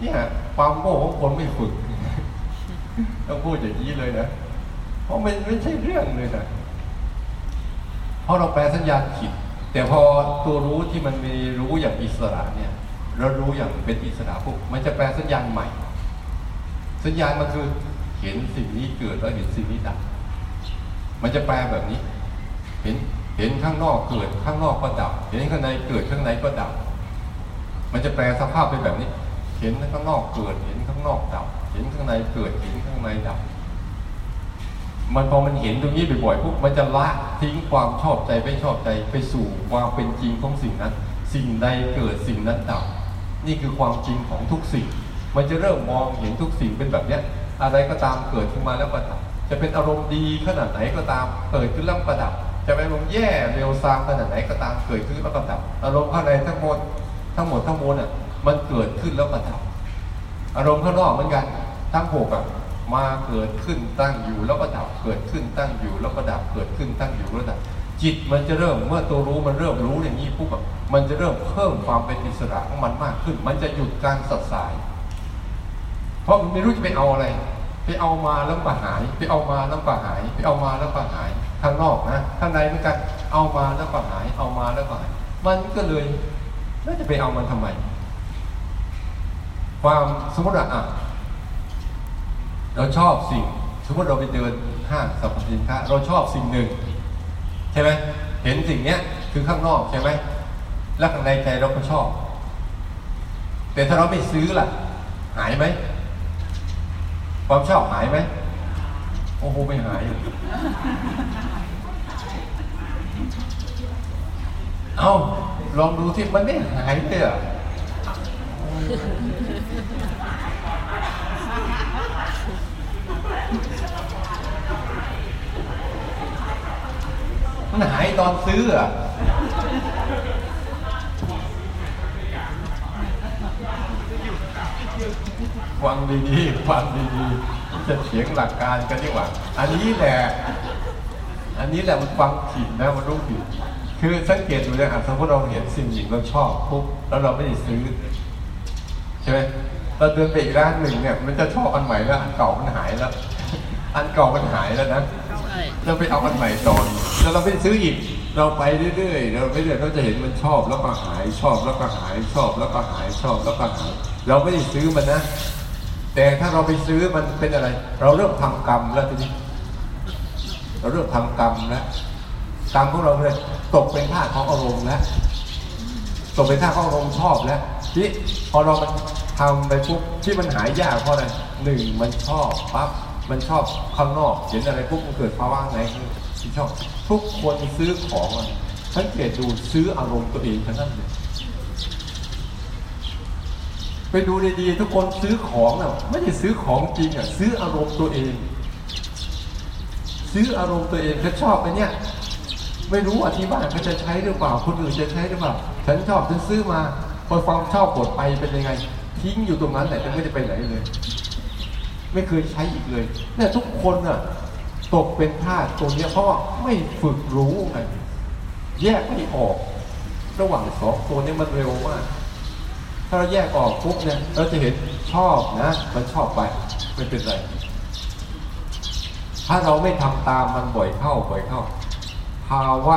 เนี่ยความโง่ของคนไม่ฝึกต้องพูดอย่างนี้เลยนะ เพราะมันไม่ใช่เรื่องเลยนะ เพราะเราแปลสัญญาณผิด แต่พอตัวรู้ที่มันมีรู้อย่างอิสระเนี่ยเรารู้อย่างเป็นอิสระปุ๊บมันจะแปลสัญญาณใหม่ สัญญาณมันคือเห็นสิ่งนี้เกิดแล้วเห็นสิ่งนี้ดับ มันจะแปลแบบนี้ เห็นเห็นข้างนอกเกิดข้างนอกก็ดับ เห็นข้างในเกิดข้างในก็ดับ มันจะแปลสภาพเป็นแบบนี้ เห็นข้างนอกเกิด เห็นข้างนอกดับ เห็นข้างในเกิด เห็นข้างในดับ มันพอมันเห็นตรงนี้บ่อยๆปุ๊บมันจะละทิ้งความชอบใจไม่ชอบใจไปสู่ความเป็นจริงของสิ่งนั้น สิ่งใดเกิดสิ่งนั้นดับ นี่คือความจริงของทุกสิ่ง มันจะเริ่มมองเห็นทุกสิ่งเป็นแบบเนี้ย อะไรก็ตามเกิดขึ้นมาแล้วก็ดับ จะเป็นอารมณ์ดีขนาดไหนก็ตามเกิดขึ้นแล้วก็ดับ จะเป็นอารมณ์แย่เร็วซามขนาดไหนก็ตามเกิดขึ้นแล้วก็ดับ อารมณ์ข้างในทั้งหมดทั้งหมดทั้งมวลอะ มันเกิดขึ้นแล้วก็ดับอารมณ์ข้างนอกเหมือนกัน ทั้งหกอะมาเกิดขึ้นตั้งอยู่แล้วก็ดับเกิดขึ้นตั้งอยู่แล้วก็ดับเกิดขึ้นตั้งอยู่แล้วดับจิตมันจะเริ่มเมื่อตัวรู้มันเริ่มรู้อย่างนี้ปุ๊บอะมันจะเริ่มเพิ่มความเป็นอิสระของมันมากขึ้น มันจะหยุดการสัดสาย เพราะมันไม่รู้จะไปเอาอะไร ไปเอามาแล้วก็หาย ไปเอามาแล้วก็หาย ไปเอามาแล้วก็หายข้างนอกนะข้างในเหมือนกันเอามาแล้วก็หาย เอามาแล้วก็หาย มันก็เลยแล้วจะไปเอามันทำไม ความสมมติว่าอะเราชอบสิ่ง สมมติเราไปเดินห้างสรรพสินค้าเราชอบสิ่งหนึ่ง ใช่ไหมเห็นสิ่งเนี้ยคือข้างนอกใช่ไหมแล้วข้างในใจเราก็ชอบ แต่ถ้าเราไม่ซื้อล่ะ หายไหมความชอบหายไหมโอ้โหไม่หาย เอาลองดูที่มันไม่หายเลยอะ มันหายตอนซื้ออะฟังดีๆฟังดีๆจะเถียงหลักการกันดีกว่า อันนี้แหละ อันนี้แหละมันฟังผิดนะมันรู้ผิด คือสังเกตดูนะอะสมมติเราเห็นสิ่งหนึ่งเราชอบปุ๊บแล้วเราไม่ได้ซื้อ ช่ไหมเราเดินไปอีกร้านหนึ่งเนี่ย มันจะชอบอันใหม่แล้วอันเก่ามันหายแล้ว อันเก่ามันหายแล้วนะใช่เราไปเอาอันใหม่ต่ออีกแล้วเราไปซื้ออีก เราไปเรื่อยๆเราไปเรื่อยเราจะเห็นมันชอบแล้วก็หายชอบแล้วก็หายชอบแล้วก็หายชอบแล้วก็หายเราไม่ได้ซื้อมันนะ แต่ถ้าเราไปซื้อมันเป็นอะไร เราเริ่มทำกรรมแล้วทีนี้ เราเริ่มทำกรรมแล้วกรรมของเราเลยตกเป็นท่าสของอารมณ์แล้ว ตกเป็นท่าสของอารมณ์ชอบแล้วทีนี้พอเรามันทำไปปุ๊บที่มันหายยากเพราะอะไรหนึ่งมันชอบปั๊บมันชอบข้างนอกเห็นอะไรปุ๊บมันเกิดภาวะไหนที่ชอบทุกคนซื้อของสังเกตดูซื้ออารมณ์ตัวเองทั้งนั้นเลยไปดูดีๆทุกคนซื้อของน่ะไม่ได้ซื้อของจริงอะซื้ออารมณ์ตัวเอง ซื้ออารมณ์ตัวเองฉันชอบไอ้เนี่ย ไม่รู้อธิบายเขาจะใช้หรือเปล่าคนอื่นจะใช้หรือเปล่า ฉันชอบฉันซื้อมาพอความชอบหมดไปเป็นยังไง ทิ้งอยู่ตรงนั้นแหละจะไม่ได้ไปไหนเลย ไม่เคยใช้อีกเลยเนี่ยทุกคนน่ะตกเป็นทาสตัวเนี้ยเพราะว่าไม่ฝึกรู้ไงแยกไม่ออก ระหว่างสองตัวเนี้มันเร็วมาก ถ้าเราแยกออกปุ๊บเนี่ยเราจะเห็นชอบนะ มันชอบไปไม่เป็นไร ถ้าเราไม่ทำตามมันบ่อยเข้าบ่อยเข้า ภาวะ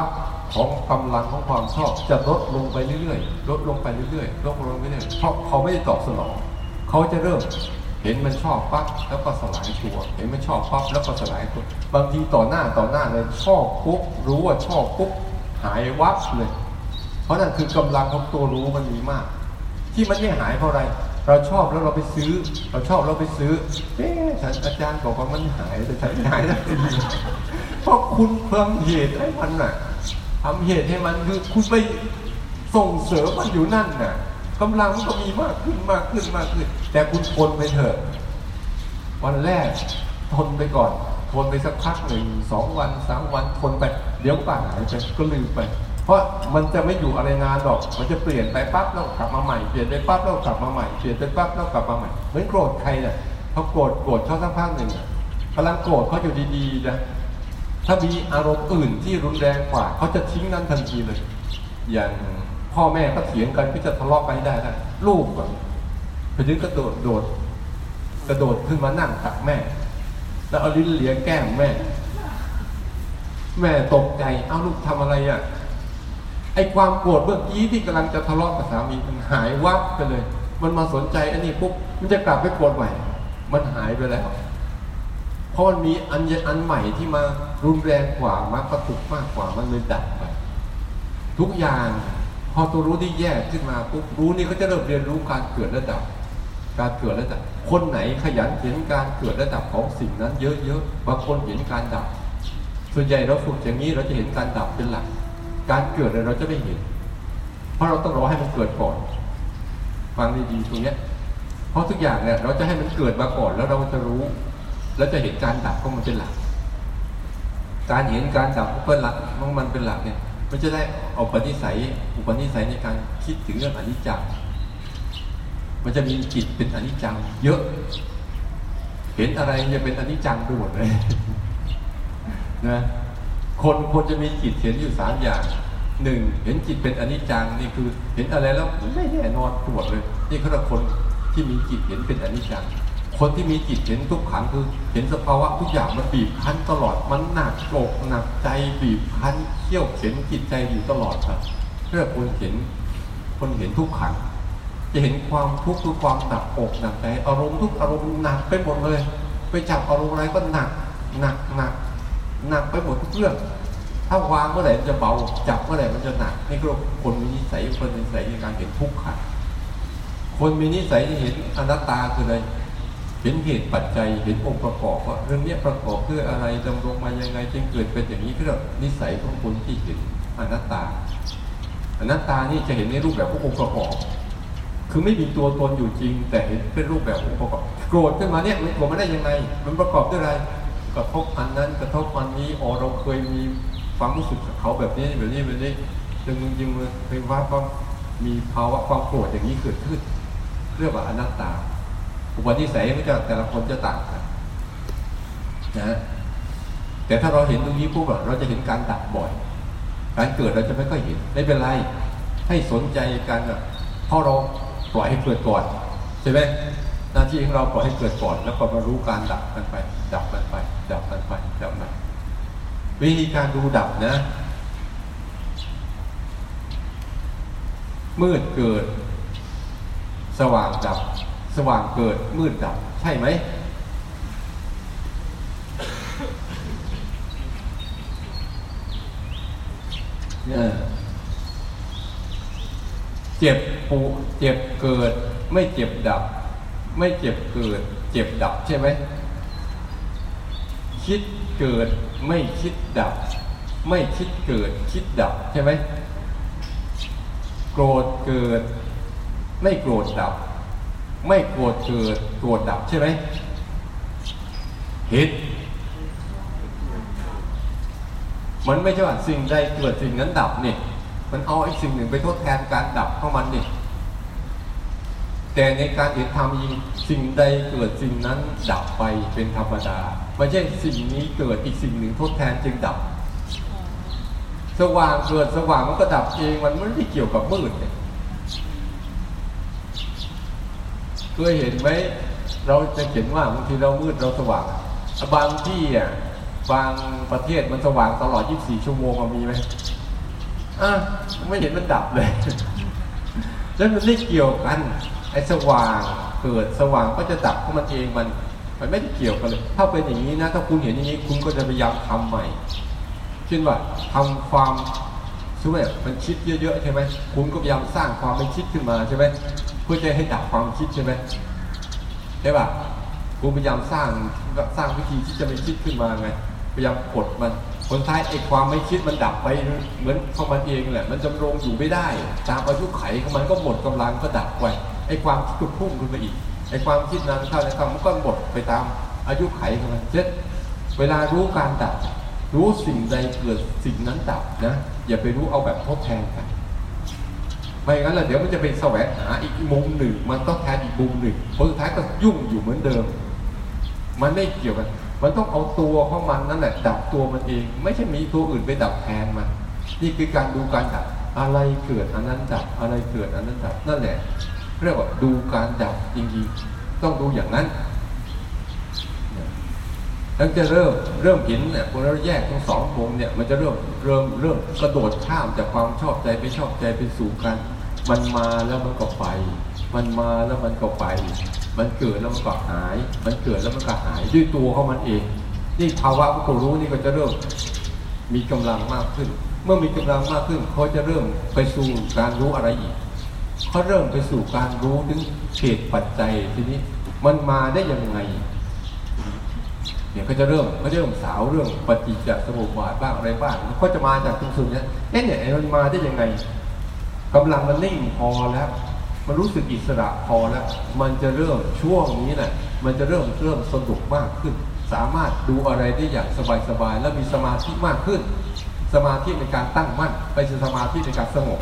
ของกำลังของความชอบจะลดลงไปเรื่อยๆ ลดลงไปเรื่อยๆ ลดลงไปเรื่อยๆ เพราะเขาไม่ได้ตอบสนอง เขาจะเริ่มเห็นมันชอบปั๊บแล้วก็สลายตัว เห็นมันชอบปั๊บแล้วก็สลายตัว บางทีต่อหน้าต่อหน้าเลยชอบปุ๊บรู้ว่าชอบปุ๊บหายวับเลย เพราะนั่นคือกำลังของตัวรู้มันมีมาก ที่มันไม่หายเพราะอะไร เราชอบแล้วเราไปซื้อ เราชอบเราไปซื้อเอ๊ะฉันอาจารย์บอกว่ามันหายแต่ฉันหายสักทีเพราะคุณเพิ่มเหตุให้มันน่ะ ทำเหตุให้มันคือคุณไปส่งเสริมมันอยู่นั่นน่ะกำลังมันก็มีมากขึ้นมากขึ้นมากขึ้น แต่คุณทนไปเถอะ วันแรกทนไปก่อน ทนไปสักพักหนึ่งสองวันสามวันทนไปเดี๋ยวก็หายไปก็ลืมไป เพราะมันจะไม่อยู่อะไรนานหรอก มันจะเปลี่ยนไปปั๊บแล้วกลับมาใหม่เปลี่ยนไปปั๊บแล้วกลับมาใหม่เปลี่ยนไปปั๊บแล้วกลับมาใหม่เหมือนโกรธใครเนี่ยเขาโกรธโกรธเขาสักพักหนึ่งกำลังโกรธเขาอยู่ดีๆนะ ถ้ามีอารมณ์อื่นที่รุนแรงกว่าเขาจะทิ้งนั้นทันทีเลย อย่างพ่อแม่ก็เถียงกันก็จะทะเลาะกันได้นะลูกแบบไปถึงกระโดดโดด กระโดดขึ้นมานั่งตักแม่ แล้วเอาลิ้นเลียแก้มแม่ แม่ตกใจเอ้าลูกทำอะไรอะไอความโกรธเมื่อกี้ที่กำลังจะทะเลาะกับสามีมันหายวับไปเลย มันมาสนใจอันนี้ปุ๊บมันจะกลับไปโกรธใหม่ มันหายไปแล้วเพราะมันมีอันอันใหม่ที่มา รุนแรงกว่ามาประตุกมากกว่ามันเลยดับไป ทุกอย่างพอตัวรู้ที่แยกขึ้นมาปุ๊บรู้นี่ก็จะเริ่มเรียนรู้การเกิดและดับ การเกิดและดับ คนไหนขยันเห็นการเกิดและดับของสิ่งนั้นเยอะๆบางคนเห็นการดับ ส่วนใหญ่เราฝึกอย่างนี้เราจะเห็นการดับเป็นหลัก การเกิดเราจะไม่เห็น เพราะเราต้องรอให้มันเกิดก่อนฟังดีๆตรงนี้เพราะทุกอย่างเนี่ยเราจะให้มันเกิดมาก่อนแล้วเราจะรู้ แล้วจะเห็นการดับก็มันเป็นหลัก การเห็นการดับก็เป็นหลักของมันเป็นหลักเนี่ย มันจะได้เอาปณิสัยอุปนิสัยในการคิดถึงเรื่องอนิจจ์มันจะมีจิตเป็นอนิจจังเยอะ เห็นอะไรจะเป็นอนิจจังไปหมดเลยนะคนคนจะมีจิตเห็นอยู่สามอย่างหนึ่งเห็นจิตเป็นอนิจจังนี่คือ เห็นอะไรแล้วไม่แน่นอนไปหมดเลย นี่เขาเรียกคนที่มีจิตเห็นเป็นอนิจจัง คนที่มีจิตเห็นทุกขังคือ เห็นสภาวะทุกอย่างมันบีบคั้นตลอดมันหนักโกรกหนักใจบีบคั้นเขี่ยวเข็นจิตใจอยู่ตลอดครับเรียกคนเห็นคนเห็นทุกขัง จะเห็นความทุกข์คือความหนักอกหนักใจอารมณ์ทุกอารมณ์หนักไปหมดเลย ไปจับอารมณ์อะไรก็หนักหนักหนักหนักไปหมดทุกเรื่องถ้าวางเมื่อไหร่มันจะเบาจับเมื่อไหร่มันจะหนักนี่ก็คนมีนิสัยคนมีนิสัยในการเห็นทุกข์ค่ะคนมีนิสัยที่เห็นอนัตตาคืออะไร เห็นเหตุปัจจัยเห็นองค์ประกอบว่าเรื่องนี้ประกอบด้วยอะไรดำรงมายังไงจึงเกิดเป็นอย่างนี้ก็เรียกนิสัยของคนที่เห็นอนัตตา อนัตตานี่จะเห็นในรูปแบบขององค์ประกอบ คือไม่มีตัวตนอยู่จริง แต่เห็นเป็นรูปแบบองค์ประกอบ โกรธขึ้นมาเนี่ยมันโกรธมาได้ยังไง มันประกอบด้วยอะไรกระทบอันนั้นกระทบอันนี้อ๋อเราเคยมีความรู้สึกกับเขาแบบนี้แบบนี้แบบนี้จนจริงๆมันเคยว่าว่ามีภาวะความโกรธอย่างนี้เกิดขึ้นเรียกว่าอนัตตา อุปนิสัยมันจะแต่ละคนจะต่างกันนะแต่ถ้าเราเห็นตรงนี้ปุ๊บเราจะเห็นการดับบ่อย การเกิดเราจะไม่ค่อยเห็นไม่เป็นไร ให้สนใจกันเพราะเราปล่อยให้เกิดก่อนใช่ไหมหน้าที่ของเราปล่อยให้เกิดก่อน แล้วก็มารู้การดับกันไป ดับกันไป ดับกันไปดับมันวิธีการดูดับนะมืดเกิด สว่างดับ สว่างเกิดมืดดับ ใช่ไหมเนี่ยเจ็บปูเจ็บเกิด ไม่เจ็บดับ ไม่เจ็บเกิด เจ็บดับใช่ไหมคิดเกิดไม่คิดดับ ไม่คิดเกิด คิดดับใช่ไหมโกรธเกิด ไม่โกรธดับ ไม่โกรธเกิดโกรธดับใช่ไหมเห็นมันไม่ใช่ว่าสิ่งใดเกิดสิ่งนั้นดับเนี่ยมันเอาไอ้สิ่งหนึ่งไปทดแทนการดับของมันนี่แต่ในการเห็นธรรมจริงสิ่งใดเกิดสิ่งนั้นดับไปเป็นธรรมดาไม่ใช่สิ่งนี้เกิดอีกสิ่งหนึ่งทดแทนจึงดับ สว่างเกิดสว่างมันก็ดับเองมันไม่ได้เกี่ยวกับมืดเนี่ย เคยเห็นไหมเราจะเห็นว่าบางทีเรามืดเราสว่าง บางที่อะบางประเทศมันสว่างตลอด 24 ชั่วโมงมีไหมอะไม่เห็นมันดับเลยแล้วมันไม่เกี่ยวกันไอ้สว่างเกิดสว่างก็จะดับของมันเองมันมันไม่ได้เกี่ยวกันเลย ถ้าเป็นอย่างนี้นะ ถ้าคุณเห็นอย่างนี้คุณก็จะพยายามทำใหม่เช่นว่าทำความช่วยมันคิดเยอะๆใช่ไหมคุณก็พยายามสร้างความไม่คิดขึ้นมาใช่ไหม เพื่อจะให้ดับความคิดใช่ไหมใช่ป่ะคุณพยายามสร้างสร้างวิธีที่จะไม่คิดขึ้นมาไงพยายามกดมันผลท้ายไอ้ความไม่คิดมันดับไปเหมือนของมันเองแหละ มันจำลองอยู่ไม่ได้ ตามอายุไขของมันก็หมดกำลังก็ดับไปไอ้ความคิดก็พุ่งขึ้นมาอีกไอ้ความคิดนั้นเข้าในคำมันก็หมดไปตามอายุไขของมันเช่นเวลารู้การดับ รู้สิ่งใดเกิดสิ่งนั้นดับนะอย่าไปรู้เอาแบบทดแทนกัน ไม่งั้นแล้วเดี๋ยวมันจะไปแสวงหาอีกมุมหนึ่ง มันต้องแทนอีกมุมหนึ่งผลสุดท้ายก็ยุ่งอยู่เหมือนเดิม มันไม่เกี่ยวกัน มันต้องเอาตัวของมันนั่นแหละดับตัวมันเอง ไม่ใช่มีตัวอื่นไปดับแทนมัน นี่คือการดูการดับอะไรเกิดอันนั้นดับอะไรเกิดอันนั้นดับนั่นแหละเรียกว่าดูการดับจริงๆต้องดูอย่างนั้น แล้วจะเริ่มเริ่มเห็นเนี่ยพอเราแยกทั้งสองวงเนี่ยมันจะเริ่มเริ่มเริ่มกระโดดข้ามจากความชอบใจไปชอบใจไปสู่กัน มันมาแล้วมันก็ไป มันมาแล้วมันก็ไป มันเกิดแล้วมันก็หาย มันเกิดแล้วมันก็หายด้วยตัวของมันเอง นี่ภาวะผู้รู้นี่ก็จะเริ่มมีกำลังมากขึ้น เมื่อมีกำลังมากขึ้นเขาจะเริ่มไปสู่การรู้อะไรอีกเขาเริ่มไปสู่การรู้ถึงเหตุปัจจัยทีนี้มันมาได้ยังไง เนี่ยก็จะเริ่มก็จะเริ่มสาวเรื่องปฏิจจสมุปบาทบ้างอะไรบ้างก็จะมาจากตรงส่วนนี้เอ๊ะเนี่ยมันมาได้ยังไงกำลังมันนิ่งพอแล้ว มันรู้สึกอิสระพอแล้ว มันจะเริ่มช่วงนี้แหละมันจะเริ่มเริ่มสนุกมากขึ้น สามารถดูอะไรได้อย่างสบายๆและมีสมาธิมากขึ้น สมาธิในการตั้งมั่นไปสู่สมาธิในการสงบ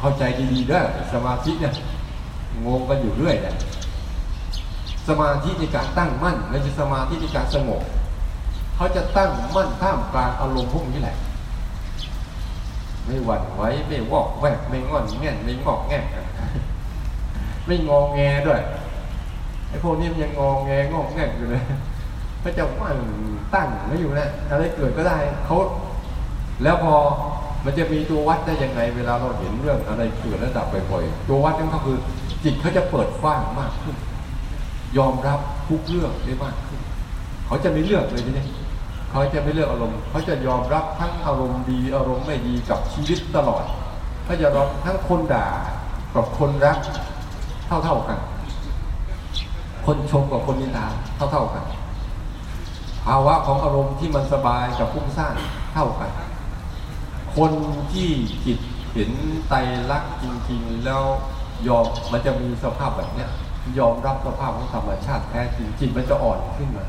เข้าใจดีๆด้วยสมาธิเนี่ยงงกันอยู่เรื่อยแหละ สมาธิในการตั้งมั่นไม่ใช่สมาธิในการสงบเขาจะตั้งมั่นท่ามกลางอารมณ์พวกนี้แหละ ไม่หวั่นไหวไม่วอกแวกไม่งอนแง่นไม่งอกแง่ไม่งองแงด้วยไอ้พวกนี้มันยังงองแงงอกแง่อยู่เลยเขาจะว่าตั้งไม่อยู่นะอะไรเกิดก็ได้เขาแล้วพอมันจะมีตัววัดได้ยังไง เวลาเราเห็นเรื่องอะไรเกิดแล้วดับบ่อยๆตัววัดนั่นก็คือจิตเขาจะเปิดฟ้างมากขึ้น ยอมรับทุกเรื่องได้มากขึ้น เขาจะไม่เลือกเลยทีนี้เขาจะไม่เลือกอารมณ์ เขาจะยอมรับทั้งอารมณ์ดีอารมณ์ไม่ดีกับชีวิตตลอดเขาจะรับทั้งคนด่ากับคนรักเท่าๆกัน คนชมกับคนนินทาเท่าๆกัน ภาวะของอารมณ์ที่มันสบายกับฟุ้งซ่านเท่ากัน คนที่จิตเห็นไตรลักษณ์จริงๆ แล้วยอมมันจะมีสภาพแบบเนี้ย ยอมรับสภาพของธรรมชาติแท้จริงจิตมันจะอ่อนขึ้นมา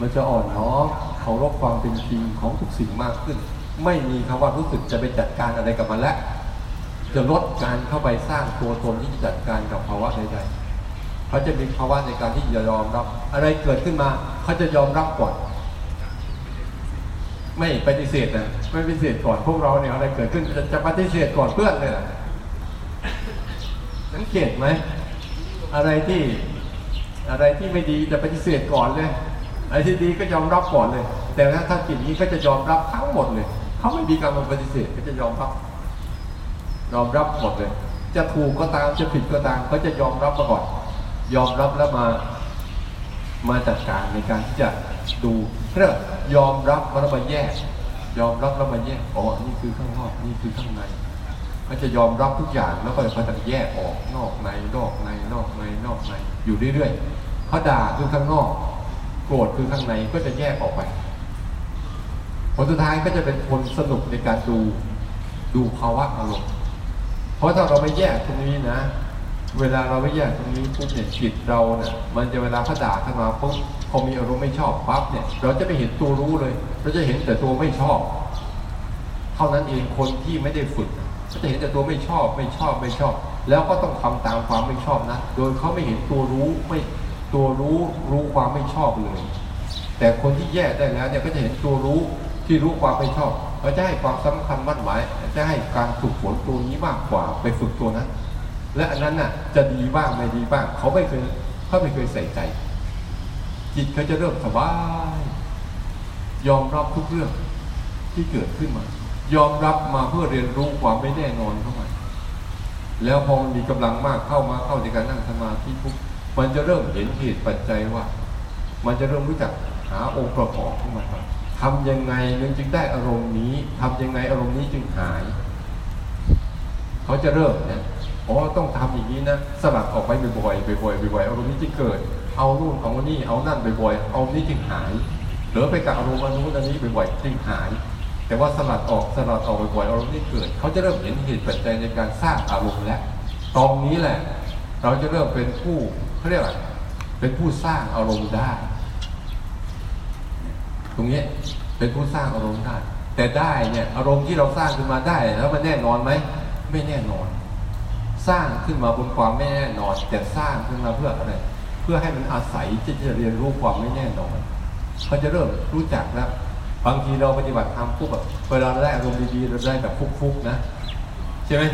มันจะอ่อนน้อมเคารพความเป็นจริงของทุกสิ่งมากขึ้น ไม่มีคำว่ารู้สึกจะไปจัดการอะไรกับมันแล้วจะลดการเข้าไปสร้างตัวตนที่จะจัดการกับภาวะใดๆเขาจะมีภาวะในการที่จะยอมรับ อะไรเกิดขึ้นมา เขาจะยอมรับก่อน ไม่ปฏิเสธนะไม่ปฏิเสธก่อนพวกเราเนี่ยอะไรเกิดขึ้นจะจะปฏิเสธก่อนเพื่อนเลยนะสังเกตไหม อะไรที่อะไรที่ไม่ดีจะปฏิเสธก่อนเลยอะไรที่ดีก็ยอมรับก่อนเลย แต่ถ้าถ้าจิตนี้ก็จะยอมรับทั้งหมดเลย เขาไม่มีการมาปฏิเสธก็จะยอมรับยอมรับหมดเลย จะถูกก็ตามจะผิดก็ตามเขาจะยอมรับมาก่อน ยอมรับแล้วมามาจัดการในการที่จะดูเพื่องยอมรับแล้วมาแยก ยอมรับแล้วมาแยกอ๋อนี่คือข้างนอกนี่คือข้างใน ก็จะยอมรับทุกอย่างแล้วก็จะแยกออกนอกในนอกในนอกในนอกในอยู่เรื่อยๆเขาด่าคือข้างนอก โกรธคือข้างในก็จะแยกออกไป ผลสุดท้ายก็จะเป็นคนสนุกในการดูดูภาวะอารมณ์เพราะถ้าเราไม่แยกตรงนี้นะ เวลาเราไม่แยกตรงนี้ปุ๊บเนี่ยจิตเราเนี่ยมันจะเวลาเขาด่าขึ้นมาปุ๊บพอมีอารมณ์ไม่ชอบปั๊บเนี่ย เราจะไม่เห็นตัวรู้เลย เราจะเห็นแต่ตัวไม่ชอบ เท่านั้นเองคนที่ไม่ได้ฝึก ก็จะเห็นแต่ตัวไม่ชอบไม่ชอบไม่ชอบ แล้วก็ต้องทำตามความไม่ชอบนะโดยเขาไม่เห็นตัวรู้ไม่ตัวรู้รู้ความไม่ชอบเลย แต่คนที่แยกได้แล้วเนี่ยก็จะเห็นตัวรู้ที่รู้ความไม่ชอบเขาจะให้ความสำคัญมั่นหมายจะให้การฝึกฝนตัวนี้มากกว่าไปฝึกตัวนั้น และอันนั้นน่ะจะดีบ้างไม่ดีบ้าง เขาไม่เคยเขาไม่เคยใส่ใจ จิตเขาจะเริ่มสบายยอมรับทุกเรื่องที่เกิดขึ้นมา ยอมรับมาเพื่อเรียนรู้ความไม่แน่นอนเข้ามาแล้วพอมันมีกำลังมากเข้ามาเข้าในการนั่งสมาธิปุ๊บมันจะเริ่มเห็นเหตุปัจจัยว่า มันจะเริ่มรู้จักหาองค์ประกอบของมันว่าทำยังไงมันจึงได้อารมณ์นี้ทำยังไงอารมณ์นี้จึงหาย เขาจะเริ่มเนี่ยอ๋อต้องทำอย่างนี้นะสลัดออกไปบ่อยๆบ่อยๆบ่อยๆอารมณ์นี้จึงเกิด เอานู่นเอานี่เอานั่นบ่อยๆเอานี้จึงหายเหลือไปกับอารมณ์อันนู้นอันนี้บ่อยๆจึงหาย แต่ว่าสลัดออกสลัดออกบ่อยๆอารมณ์นี้เกิด เขาจะเริ่มเห็นเหตุปัจจัยในการสร้างอารมณ์แล้วตรงนี้แหละ เราจะเริ่มเป็นผู้เขาเรียกว่าเป็นผู้สร้างอารมณ์ได้ ตรงนี้เป็นผู้สร้างอารมณ์ได้ แต่ได้เนี่ยอารมณ์ที่เราสร้างขึ้นมาได้ แล้วมันแน่นอนไหมไม่แน่นอน สร้างขึ้นมาบนความไม่แน่นอน แต่สร้างขึ้นมาเพื่ออะไรเพื่อให้มันอาศัยที่จะเรียนรู้ความไม่แน่นอนเขาจะเริ่มรู้จักแล้ว บางทีเราปฏิบัติธรรมปุ๊บแบบเวลาได้อารมณ์ดีๆเราได้แบบฟุกๆนะใช่ไหม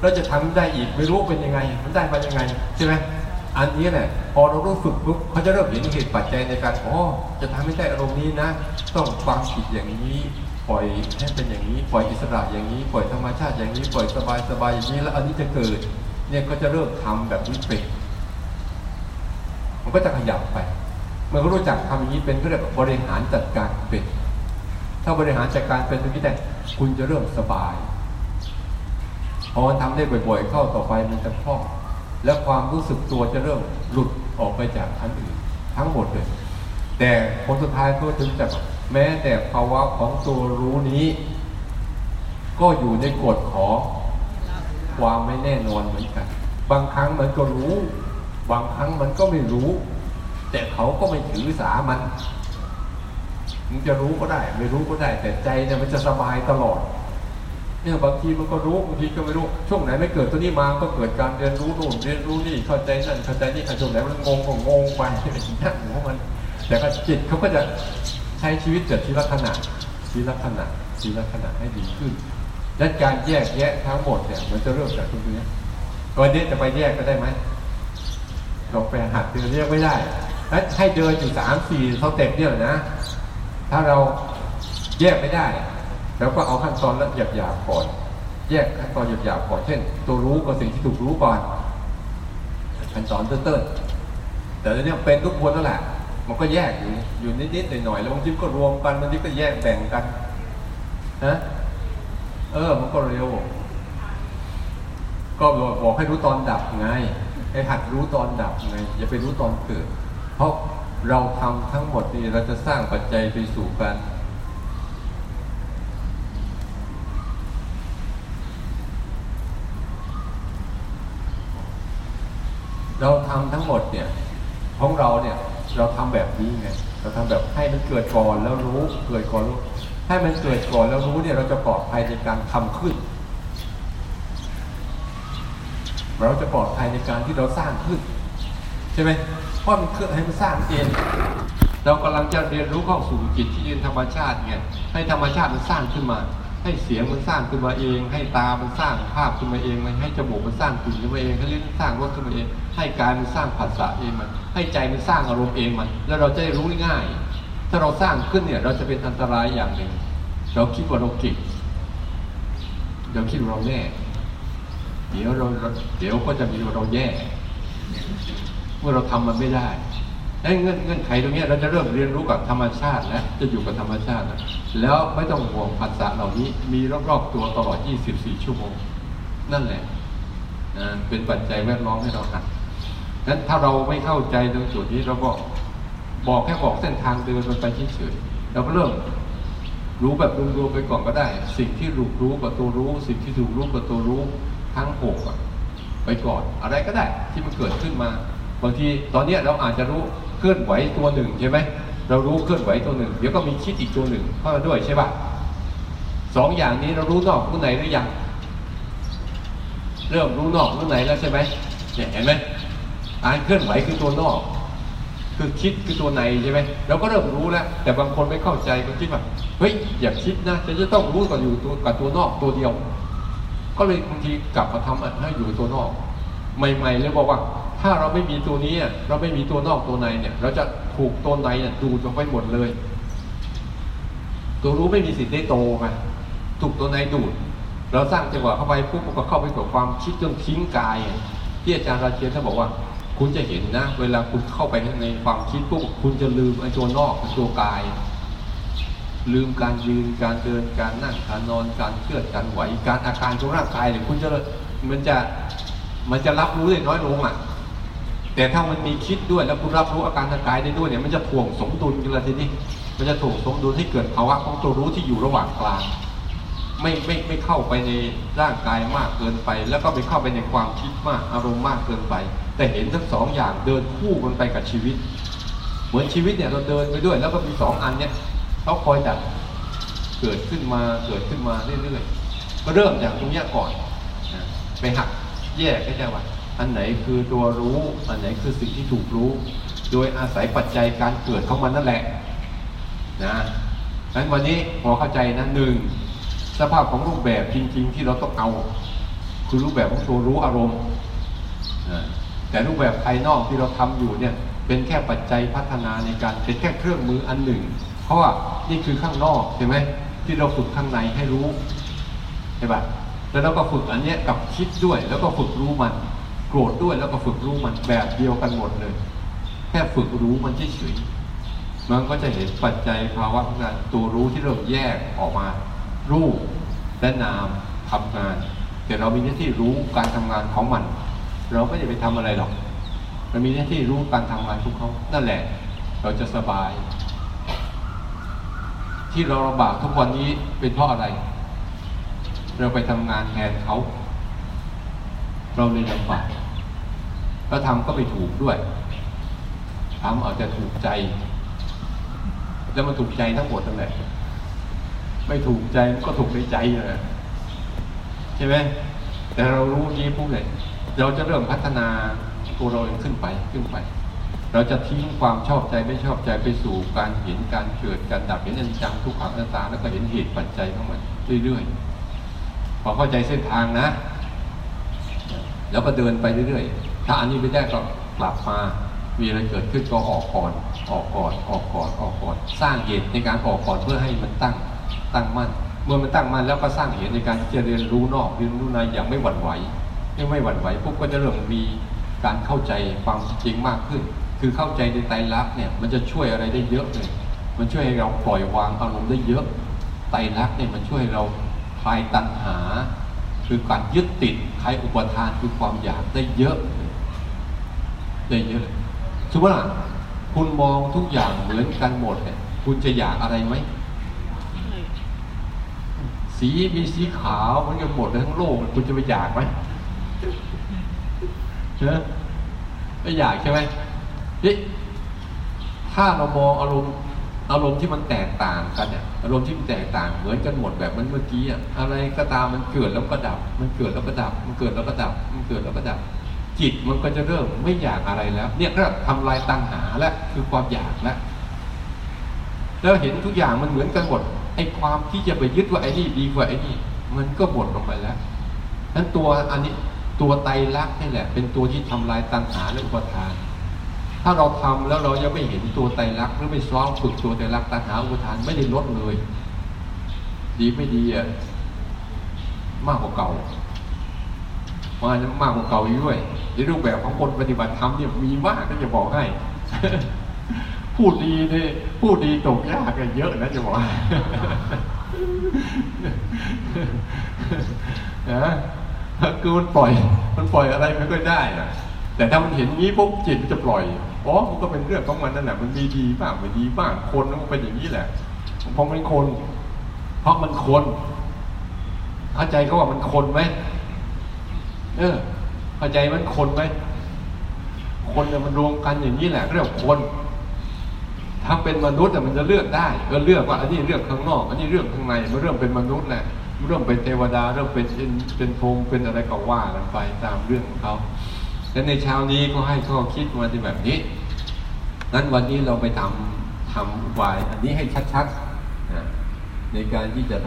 เราจะทำได้อีกไม่รู้เป็นยังไง มันได้มายังไงใช่ไหมอันนี้แหละพอเรารู้ฝึกปุ๊บเขาจะเริ่มเห็นเหตุปัจจัยในการอ๋อจะทำให้ได้อารมณ์นี้นะ ต้องวางจิตอย่างนี้ปล่อยให้เป็นอย่างนี้ปล่อยอิสระอย่างนี้ปล่อยธรรมชาติอย่างนี้ปล่อยสบายสบายอย่างนี้แล้วอันนี้จะเกิด เนี่ยก็จะเริ่มทำแบบนี้เป็นมันก็จะขยับไปเมื่อเขารู้จักทำอย่างนี้เป็นก็เรียกบริหารจัดการเป็น ถ้าบริหารจัดการเป็นตรงนี้แต่คุณจะเริ่มสบายพอมันทำได้บ่อยๆ เข้าต่อไปมันจะคล่องแล้วความรู้สึกตัวจะเริ่มหลุดออกไปจากอันอื่นทั้งหมดเลย แต่ผลสุดท้ายก็ถึงจะแม้แต่ภาวะของตัวรู้นี้ ก็อยู่ในกฎของความไม่แน่นอนเหมือนกัน บางครั้งมันก็รู้ บางครั้งมันก็ไม่รู้ แต่เขาก็ไม่ถือสามัน มันจะรู้ก็ได้ ไม่รู้ก็ได้ แต่ใจเนี่ยมันจะสบายตลอด เนี่ยบางทีมันก็รู้บางทีก็ไม่รู้ ช่วงไหนไม่เกิดตัวนี้มาก็เกิดการเรียนรู้นู่นเรียนรู้นี่เข้าใจนั่นเข้าใจนี่ช่วงไหนมันงงก็งงไปนั่นของมัน แต่ก็จิตเขาก็จะใช้ชีวิตเกิดทีละขณะทีละขณะทีละขณะให้ดีขึ้นและการแยกแยะทั้งหมดเนี่ยมันจะเริ่มจากตรงนี้วันนี้จะไปแยกก็ได้ไหมเราไปหัดเดินแยกไม่ได้แล้วให้เดินอยู่สามสี่สเต็ปเนี่ยนะ ถ้าเราแยกไม่ได้แล้วก็เอาขั้นตอนละหยาบๆก่อน แยกขั้นตอนหยาบๆก่อนเช่น ตัวรู้กับสิ่งที่ถูกรู้ก่อนขั้นตอนเติ้ลๆแต่เนี้เป็นทุกคนนั่นแหละมันก็แยกอยู่อยู่นิดๆหน่อยๆแล้วบางทีก็รวมกันบางทีก็แยกแบ่งกันนะเออ มันก็เร็ว ก็บอกให้รู้ตอนดับไงให้หัดรู้ตอนดับไงอย่าไปรู้ตอนเกิด เพราะ เราทำทั้งหมดนี่เราจะสร้างปัจจัยไปสู่การเราทำทั้งหมดเนี่ยของเราเนี่ยเราทำแบบนี้ไงเราทำแบบให้มันเกิดก่อนแล้วรู้เกิดก่อนรู้ให้มันเกิดก่อนแล้วรู้เนี่ยเราจะปลอดภัยในการทำขึ้น เราจะปลอดภัยในการที่เราสร้างขึ้น ใช่ไหม เพราะมันเครื่องให้มันสร้างเองเรากำลังจะเรียนรู้เข้าสู่จิตที่เยืนธรรมชาติไงให้ธรรมชาติมันสร้างขึ้นมา ให้เสียงมันสร้างขึ้นมาเอง ให้ตามันสร้างภาพขึ้นมาเองให้จมูกมันสร้างกลิ่นขึ้นมาเองให้ลิ้นสร้างรสขึ้นมาเอง ให้กายมันสร้างผัสสะเองมัน ให้ใจมันสร้างอารมณ์เองมัน แล้วเราจะได้รู้ง่าย ถ้าเราสร้างขึ้นเนี่ย เราจะเป็นอันตรายอย่างหนึ่ง เราคิดว่าเราเก่งเราคิดว่าเราแน่เดี๋ยวเราเดี๋ยวก็จะมีเราแย่ เมื่อเราทำมันไม่ได้ไอ้เงื่อนเงื่อนไขตรงนี้เราจะเริ่มเรียนรู้กับธรรมชาติแล้วจะอยู่กับธรรมชาติแล้วแล้วไม่ต้องห่วงภาษาเหล่านี้มีรอบๆตัวตลอด 24 ชั่วโมง นั่นแหละเป็นปัจจัยแวดล้อมให้เราหัดนั้นถ้าเราไม่เข้าใจตรงจุดนี้เราก็บอกแค่บอกเส้นทางเดินมันไปเฉยๆเราก็เริ่มรู้แบบรวมๆไปก่อนก็ได้ สิ่งที่รู้รู้กับตัวรู้ สิ่งที่ถูกรู้กับตัวรู้ทั้งหกอะไปก่อนอะไรก็ได้ที่มันเกิดขึ้นมา บางทีตอนนี้เราอาจจะรู้เคลื่อนไหวตัวหนึ่งใช่ไหมเรารู้เคลื่อนไหวตัวหนึ่ง เดี๋ยวก็มีคิดอีกตัวหนึ่งเข้ามาด้วยใช่ปะสองอย่างนี้เรารู้นอกรู้ในหรือยังเริ่มรู้นอกรู้ในแล้วใช่ไหมเนี่ยเห็นไหมการเคลื่อนไหวคือตัวนอก คือคิดคือตัวในใช่ไหมเราก็เริ่มรู้แล้ว แต่บางคนไม่เข้าใจก็คิดว่าเฮ้ยอย่าคิดนะจะจะต้องรู้กับอยู่ตัวกับตัวนอกตัวเดียว ก็เลยบางทีกลับมาทำให้อยู่ตัวนอก ใหม่ๆเลยบอกว่า ถ้าเราไม่มีตัวนี้เราไม่มีตัวนอกตัวในเนี่ย เราจะถูกตัวในเนี่ยดูดลงไปหมดเลย ตัวรู้ไม่มีสิทธิ์ได้โตไงถูกตัวในดูด เราสร้างจังหวะเข้าไปปุ๊บก็เข้าไปกับความคิดจนทิ้งกาย ที่อาจารย์ราเชียนท่านบอกว่า คุณจะเห็นนะ เวลาคุณเข้าไปในความคิดปุ๊บคุณจะลืมไอ้ตัวนอกตัวกาย ลืมการยืนการเดินการนั่งการนอนการเคลื่อนการไหวการอาการของร่างกายเนี่ยคุณจะมันจะมันจะรับรู้ได้น้อยลงอะ แต่ถ้ามันมีคิดด้วยแล้วคุณรับรู้อาการทางกายได้ด้วยเนี่ยมันจะถ่วงสมดุลกันละทีนี้มันจะถ่วงสมดุลให้เกิดภาวะของตัวรู้ที่อยู่ระหว่างกลาง ไม่ไม่ไม่เข้าไปในร่างกายมากเกินไป แล้วก็ไปเข้าไปในความคิดมากอารมณ์มากเกินไป แต่เห็นทั้งสองอย่างเดินคู่กันไปกับชีวิต เหมือนชีวิตเนี่ยเราเดินไปด้วย แล้วก็มีสองอันเนี่ยเขาคอยดักเกิดขึ้นมาเกิดขึ้นมาเรื่อยๆก็เริ่มจากตรงนี้ก่อนนะไปหักแยกให้ได้ว่า อันไหนคือตัวรู้ อันไหนคือสิ่งที่ถูกรู้ โดยอาศัยปัจจัยการเกิดของมันนั่นแหละนะงั้นวันนี้พอเข้าใจนะหนึ่งสภาพของรูปแบบจริง ๆ ที่เราต้องเอา คือรูปแบบของตัวรู้อารมณ์แต่รูปแบบภายนอกที่เราทำอยู่เนี่ยเป็นแค่ปัจจัยพัฒนาในการเป็นแค่เครื่องมืออันหนึ่ง เพราะว่านี่คือข้างนอกใช่ไหมที่เราฝึกข้างในให้รู้ใช่ปะแล้วเราก็ฝึกอันเนี้ยกับคิดด้วย แล้วก็ฝึกรู้มัน โกรธด้วยแล้วก็ฝึกรู้มันแบบเดียวกันหมดเลย แค่ฝึกรู้มันเฉยๆมันก็จะเห็นปัจจัยภาวะงารตัวรู้ที่เริ่มแยกออกมา รูปและนามทำงาน แต่เรามีหน้าที่รู้การทำงานของมัน เราไม่ได้ไปทำอะไรหรอกมันมีหน้าที่รู้การทำงานของเขานั่นแหละ เราจะสบาย ที่เราลำบากทุกวันนี้เป็นเพราะอะไร เราไปทำงานแทนเขา เราเลยลำบากแล้วทำก็ไปถูกด้วยทำอาแต่ถูกใจ แล้วมันถูกใจทั้งหมดนั่นแหละไม่ถูกใจมันก็ถูกในใจเลยใช่ไหมแต่เรารู้นี้ปุ๊บเลยเราจะเริ่มพัฒนาตัวเราเองขึ้นไปขึ้นไป เราจะทิ้งความชอบใจไม่ชอบใจไปสู่การเห็นการเกิดการดับเห็นอนิจจังทุกขังอนัตตาแล้วก็เห็นเหตุปัจจัยของมันเรื่อยๆพอเข้าใจเส้นทางนะ แล้วก็เดินไปเรื่อยๆ ถ้าอันนี้ไม่ได้ก็กลับมา มีอะไรเกิดขึ้นก็ออกก่อน ออกก่อน ออกก่อน ออกก่อน สร้างเหตุในการออกก่อนเพื่อให้มันตั้ง ตั้งมั่น เมื่อมันตั้งมั่นแล้วก็สร้างเหตุในการที่จะเรียนรู้นอกเรียนรู้ในอย่างไม่หวั่นไหวไม่ไม่หวั่นไหวปุ๊บก็จะเริ่มมีการเข้าใจความจริงมากขึ้น คือเข้าใจในไตรลักษณ์เนี่ยมันจะช่วยอะไรได้เยอะเลย มันช่วยให้เราปล่อยวางอารมณ์ได้เยอะ ไตรลักษณ์เนี่ยมันช่วยเราคลายตัณหา คือการยึดติดคลายอุปทานคือความอยากได้เยอะ ได้เยอะสมมติว่าคุณมองทุกอย่างเหมือนกันหมดเนี่ยคุณจะอยากอะไรไหมสีมีสีขาวเหมือนกันหมดทั้งโลกคุณจะไปอยากไหมเนอะไม่อยากใช่ไหมนี่ถ้าเรามองอารมณ์ อารมณ์ที่มันแตกต่างกันเนี่ยอารมณ์ที่มันแตกต่างเหมือนกันหมดแบบมันเมื่อกี้อะอะไรก็ตามมันเกิดแล้วก็ดับ มันเกิดแล้วก็ดับ มันเกิดแล้วก็ดับ มันเกิดแล้วก็ดับ จิตมันก็จะเริ่มไม่อยากอะไรแล้ว เนี่ยก็ทำลายตัณหาแล้วคือความอยากแล้วแล้วเห็นทุกอย่างมันเหมือนกันหมดไอ้ความที่จะไปยึดว่าไอ้นี่ดีกว่าไอ้นี่ มันก็หมดลงไปแล้วนั้นตัวอันนี้ตัวไตรลักษณ์นี่แหละ เป็นตัวที่ทำลายตัณหาและอุปทาน ถ้าเราทำแล้วเรายังไม่เห็นตัวไตรลักษณ์หรือไม่ซ้อมฝึกตัวไตรลักษณ์ตัณหาอุปทานไม่ได้ลดเลย ดีไม่ดีอะมากกว่าเก่ามาจะมากกว่าเก่าอยู่ด้วยในรูปแบบของคนปฏิบัติธรรมเนี่ยมีมากก็จะบอกให้พูดดีเนี่ยพูดดีตกยากกันเยอะนะจะบอกนะคือมันปล่อย มันปล่อยอะไรไม่ค่อยได้อะแต่ถ้ามันเห็นงี้ปุ๊บจิตมันจะปล่อย อ๋อมันก็เป็นเรื่องของมันนั่นแหละมันมีดีบ้างไม่ดีบ้างคนมันเป็นอย่างนี้แหละเพราะมันคน เพราะมันคนเข้าใจเขาว่ามันคนไหมเออเข้าใจมันคนไหมคนเนี่ยมันรวมกันอย่างนี้แหละเรียกคน ถ้าเป็นมนุษย์อะมันจะเลือกได้ ก็เลือกว่า อันนี้เรื่องข้างนอก อันนี้เรื่องข้างในมันเริ่มเป็นมนุษย์แหละเริ่มเป็นเทวดาเริ่มเป็นเป็นเป็นพรหมเป็นอะไรก็ว่ากันไปตามเรื่องของเขา และในเช้านี้ก็ให้ข้อคิดมาในแบบนี้ นั้นวันนี้เราไปทำทำวายอันนี้ให้ชัดๆนะในการที่จะทำ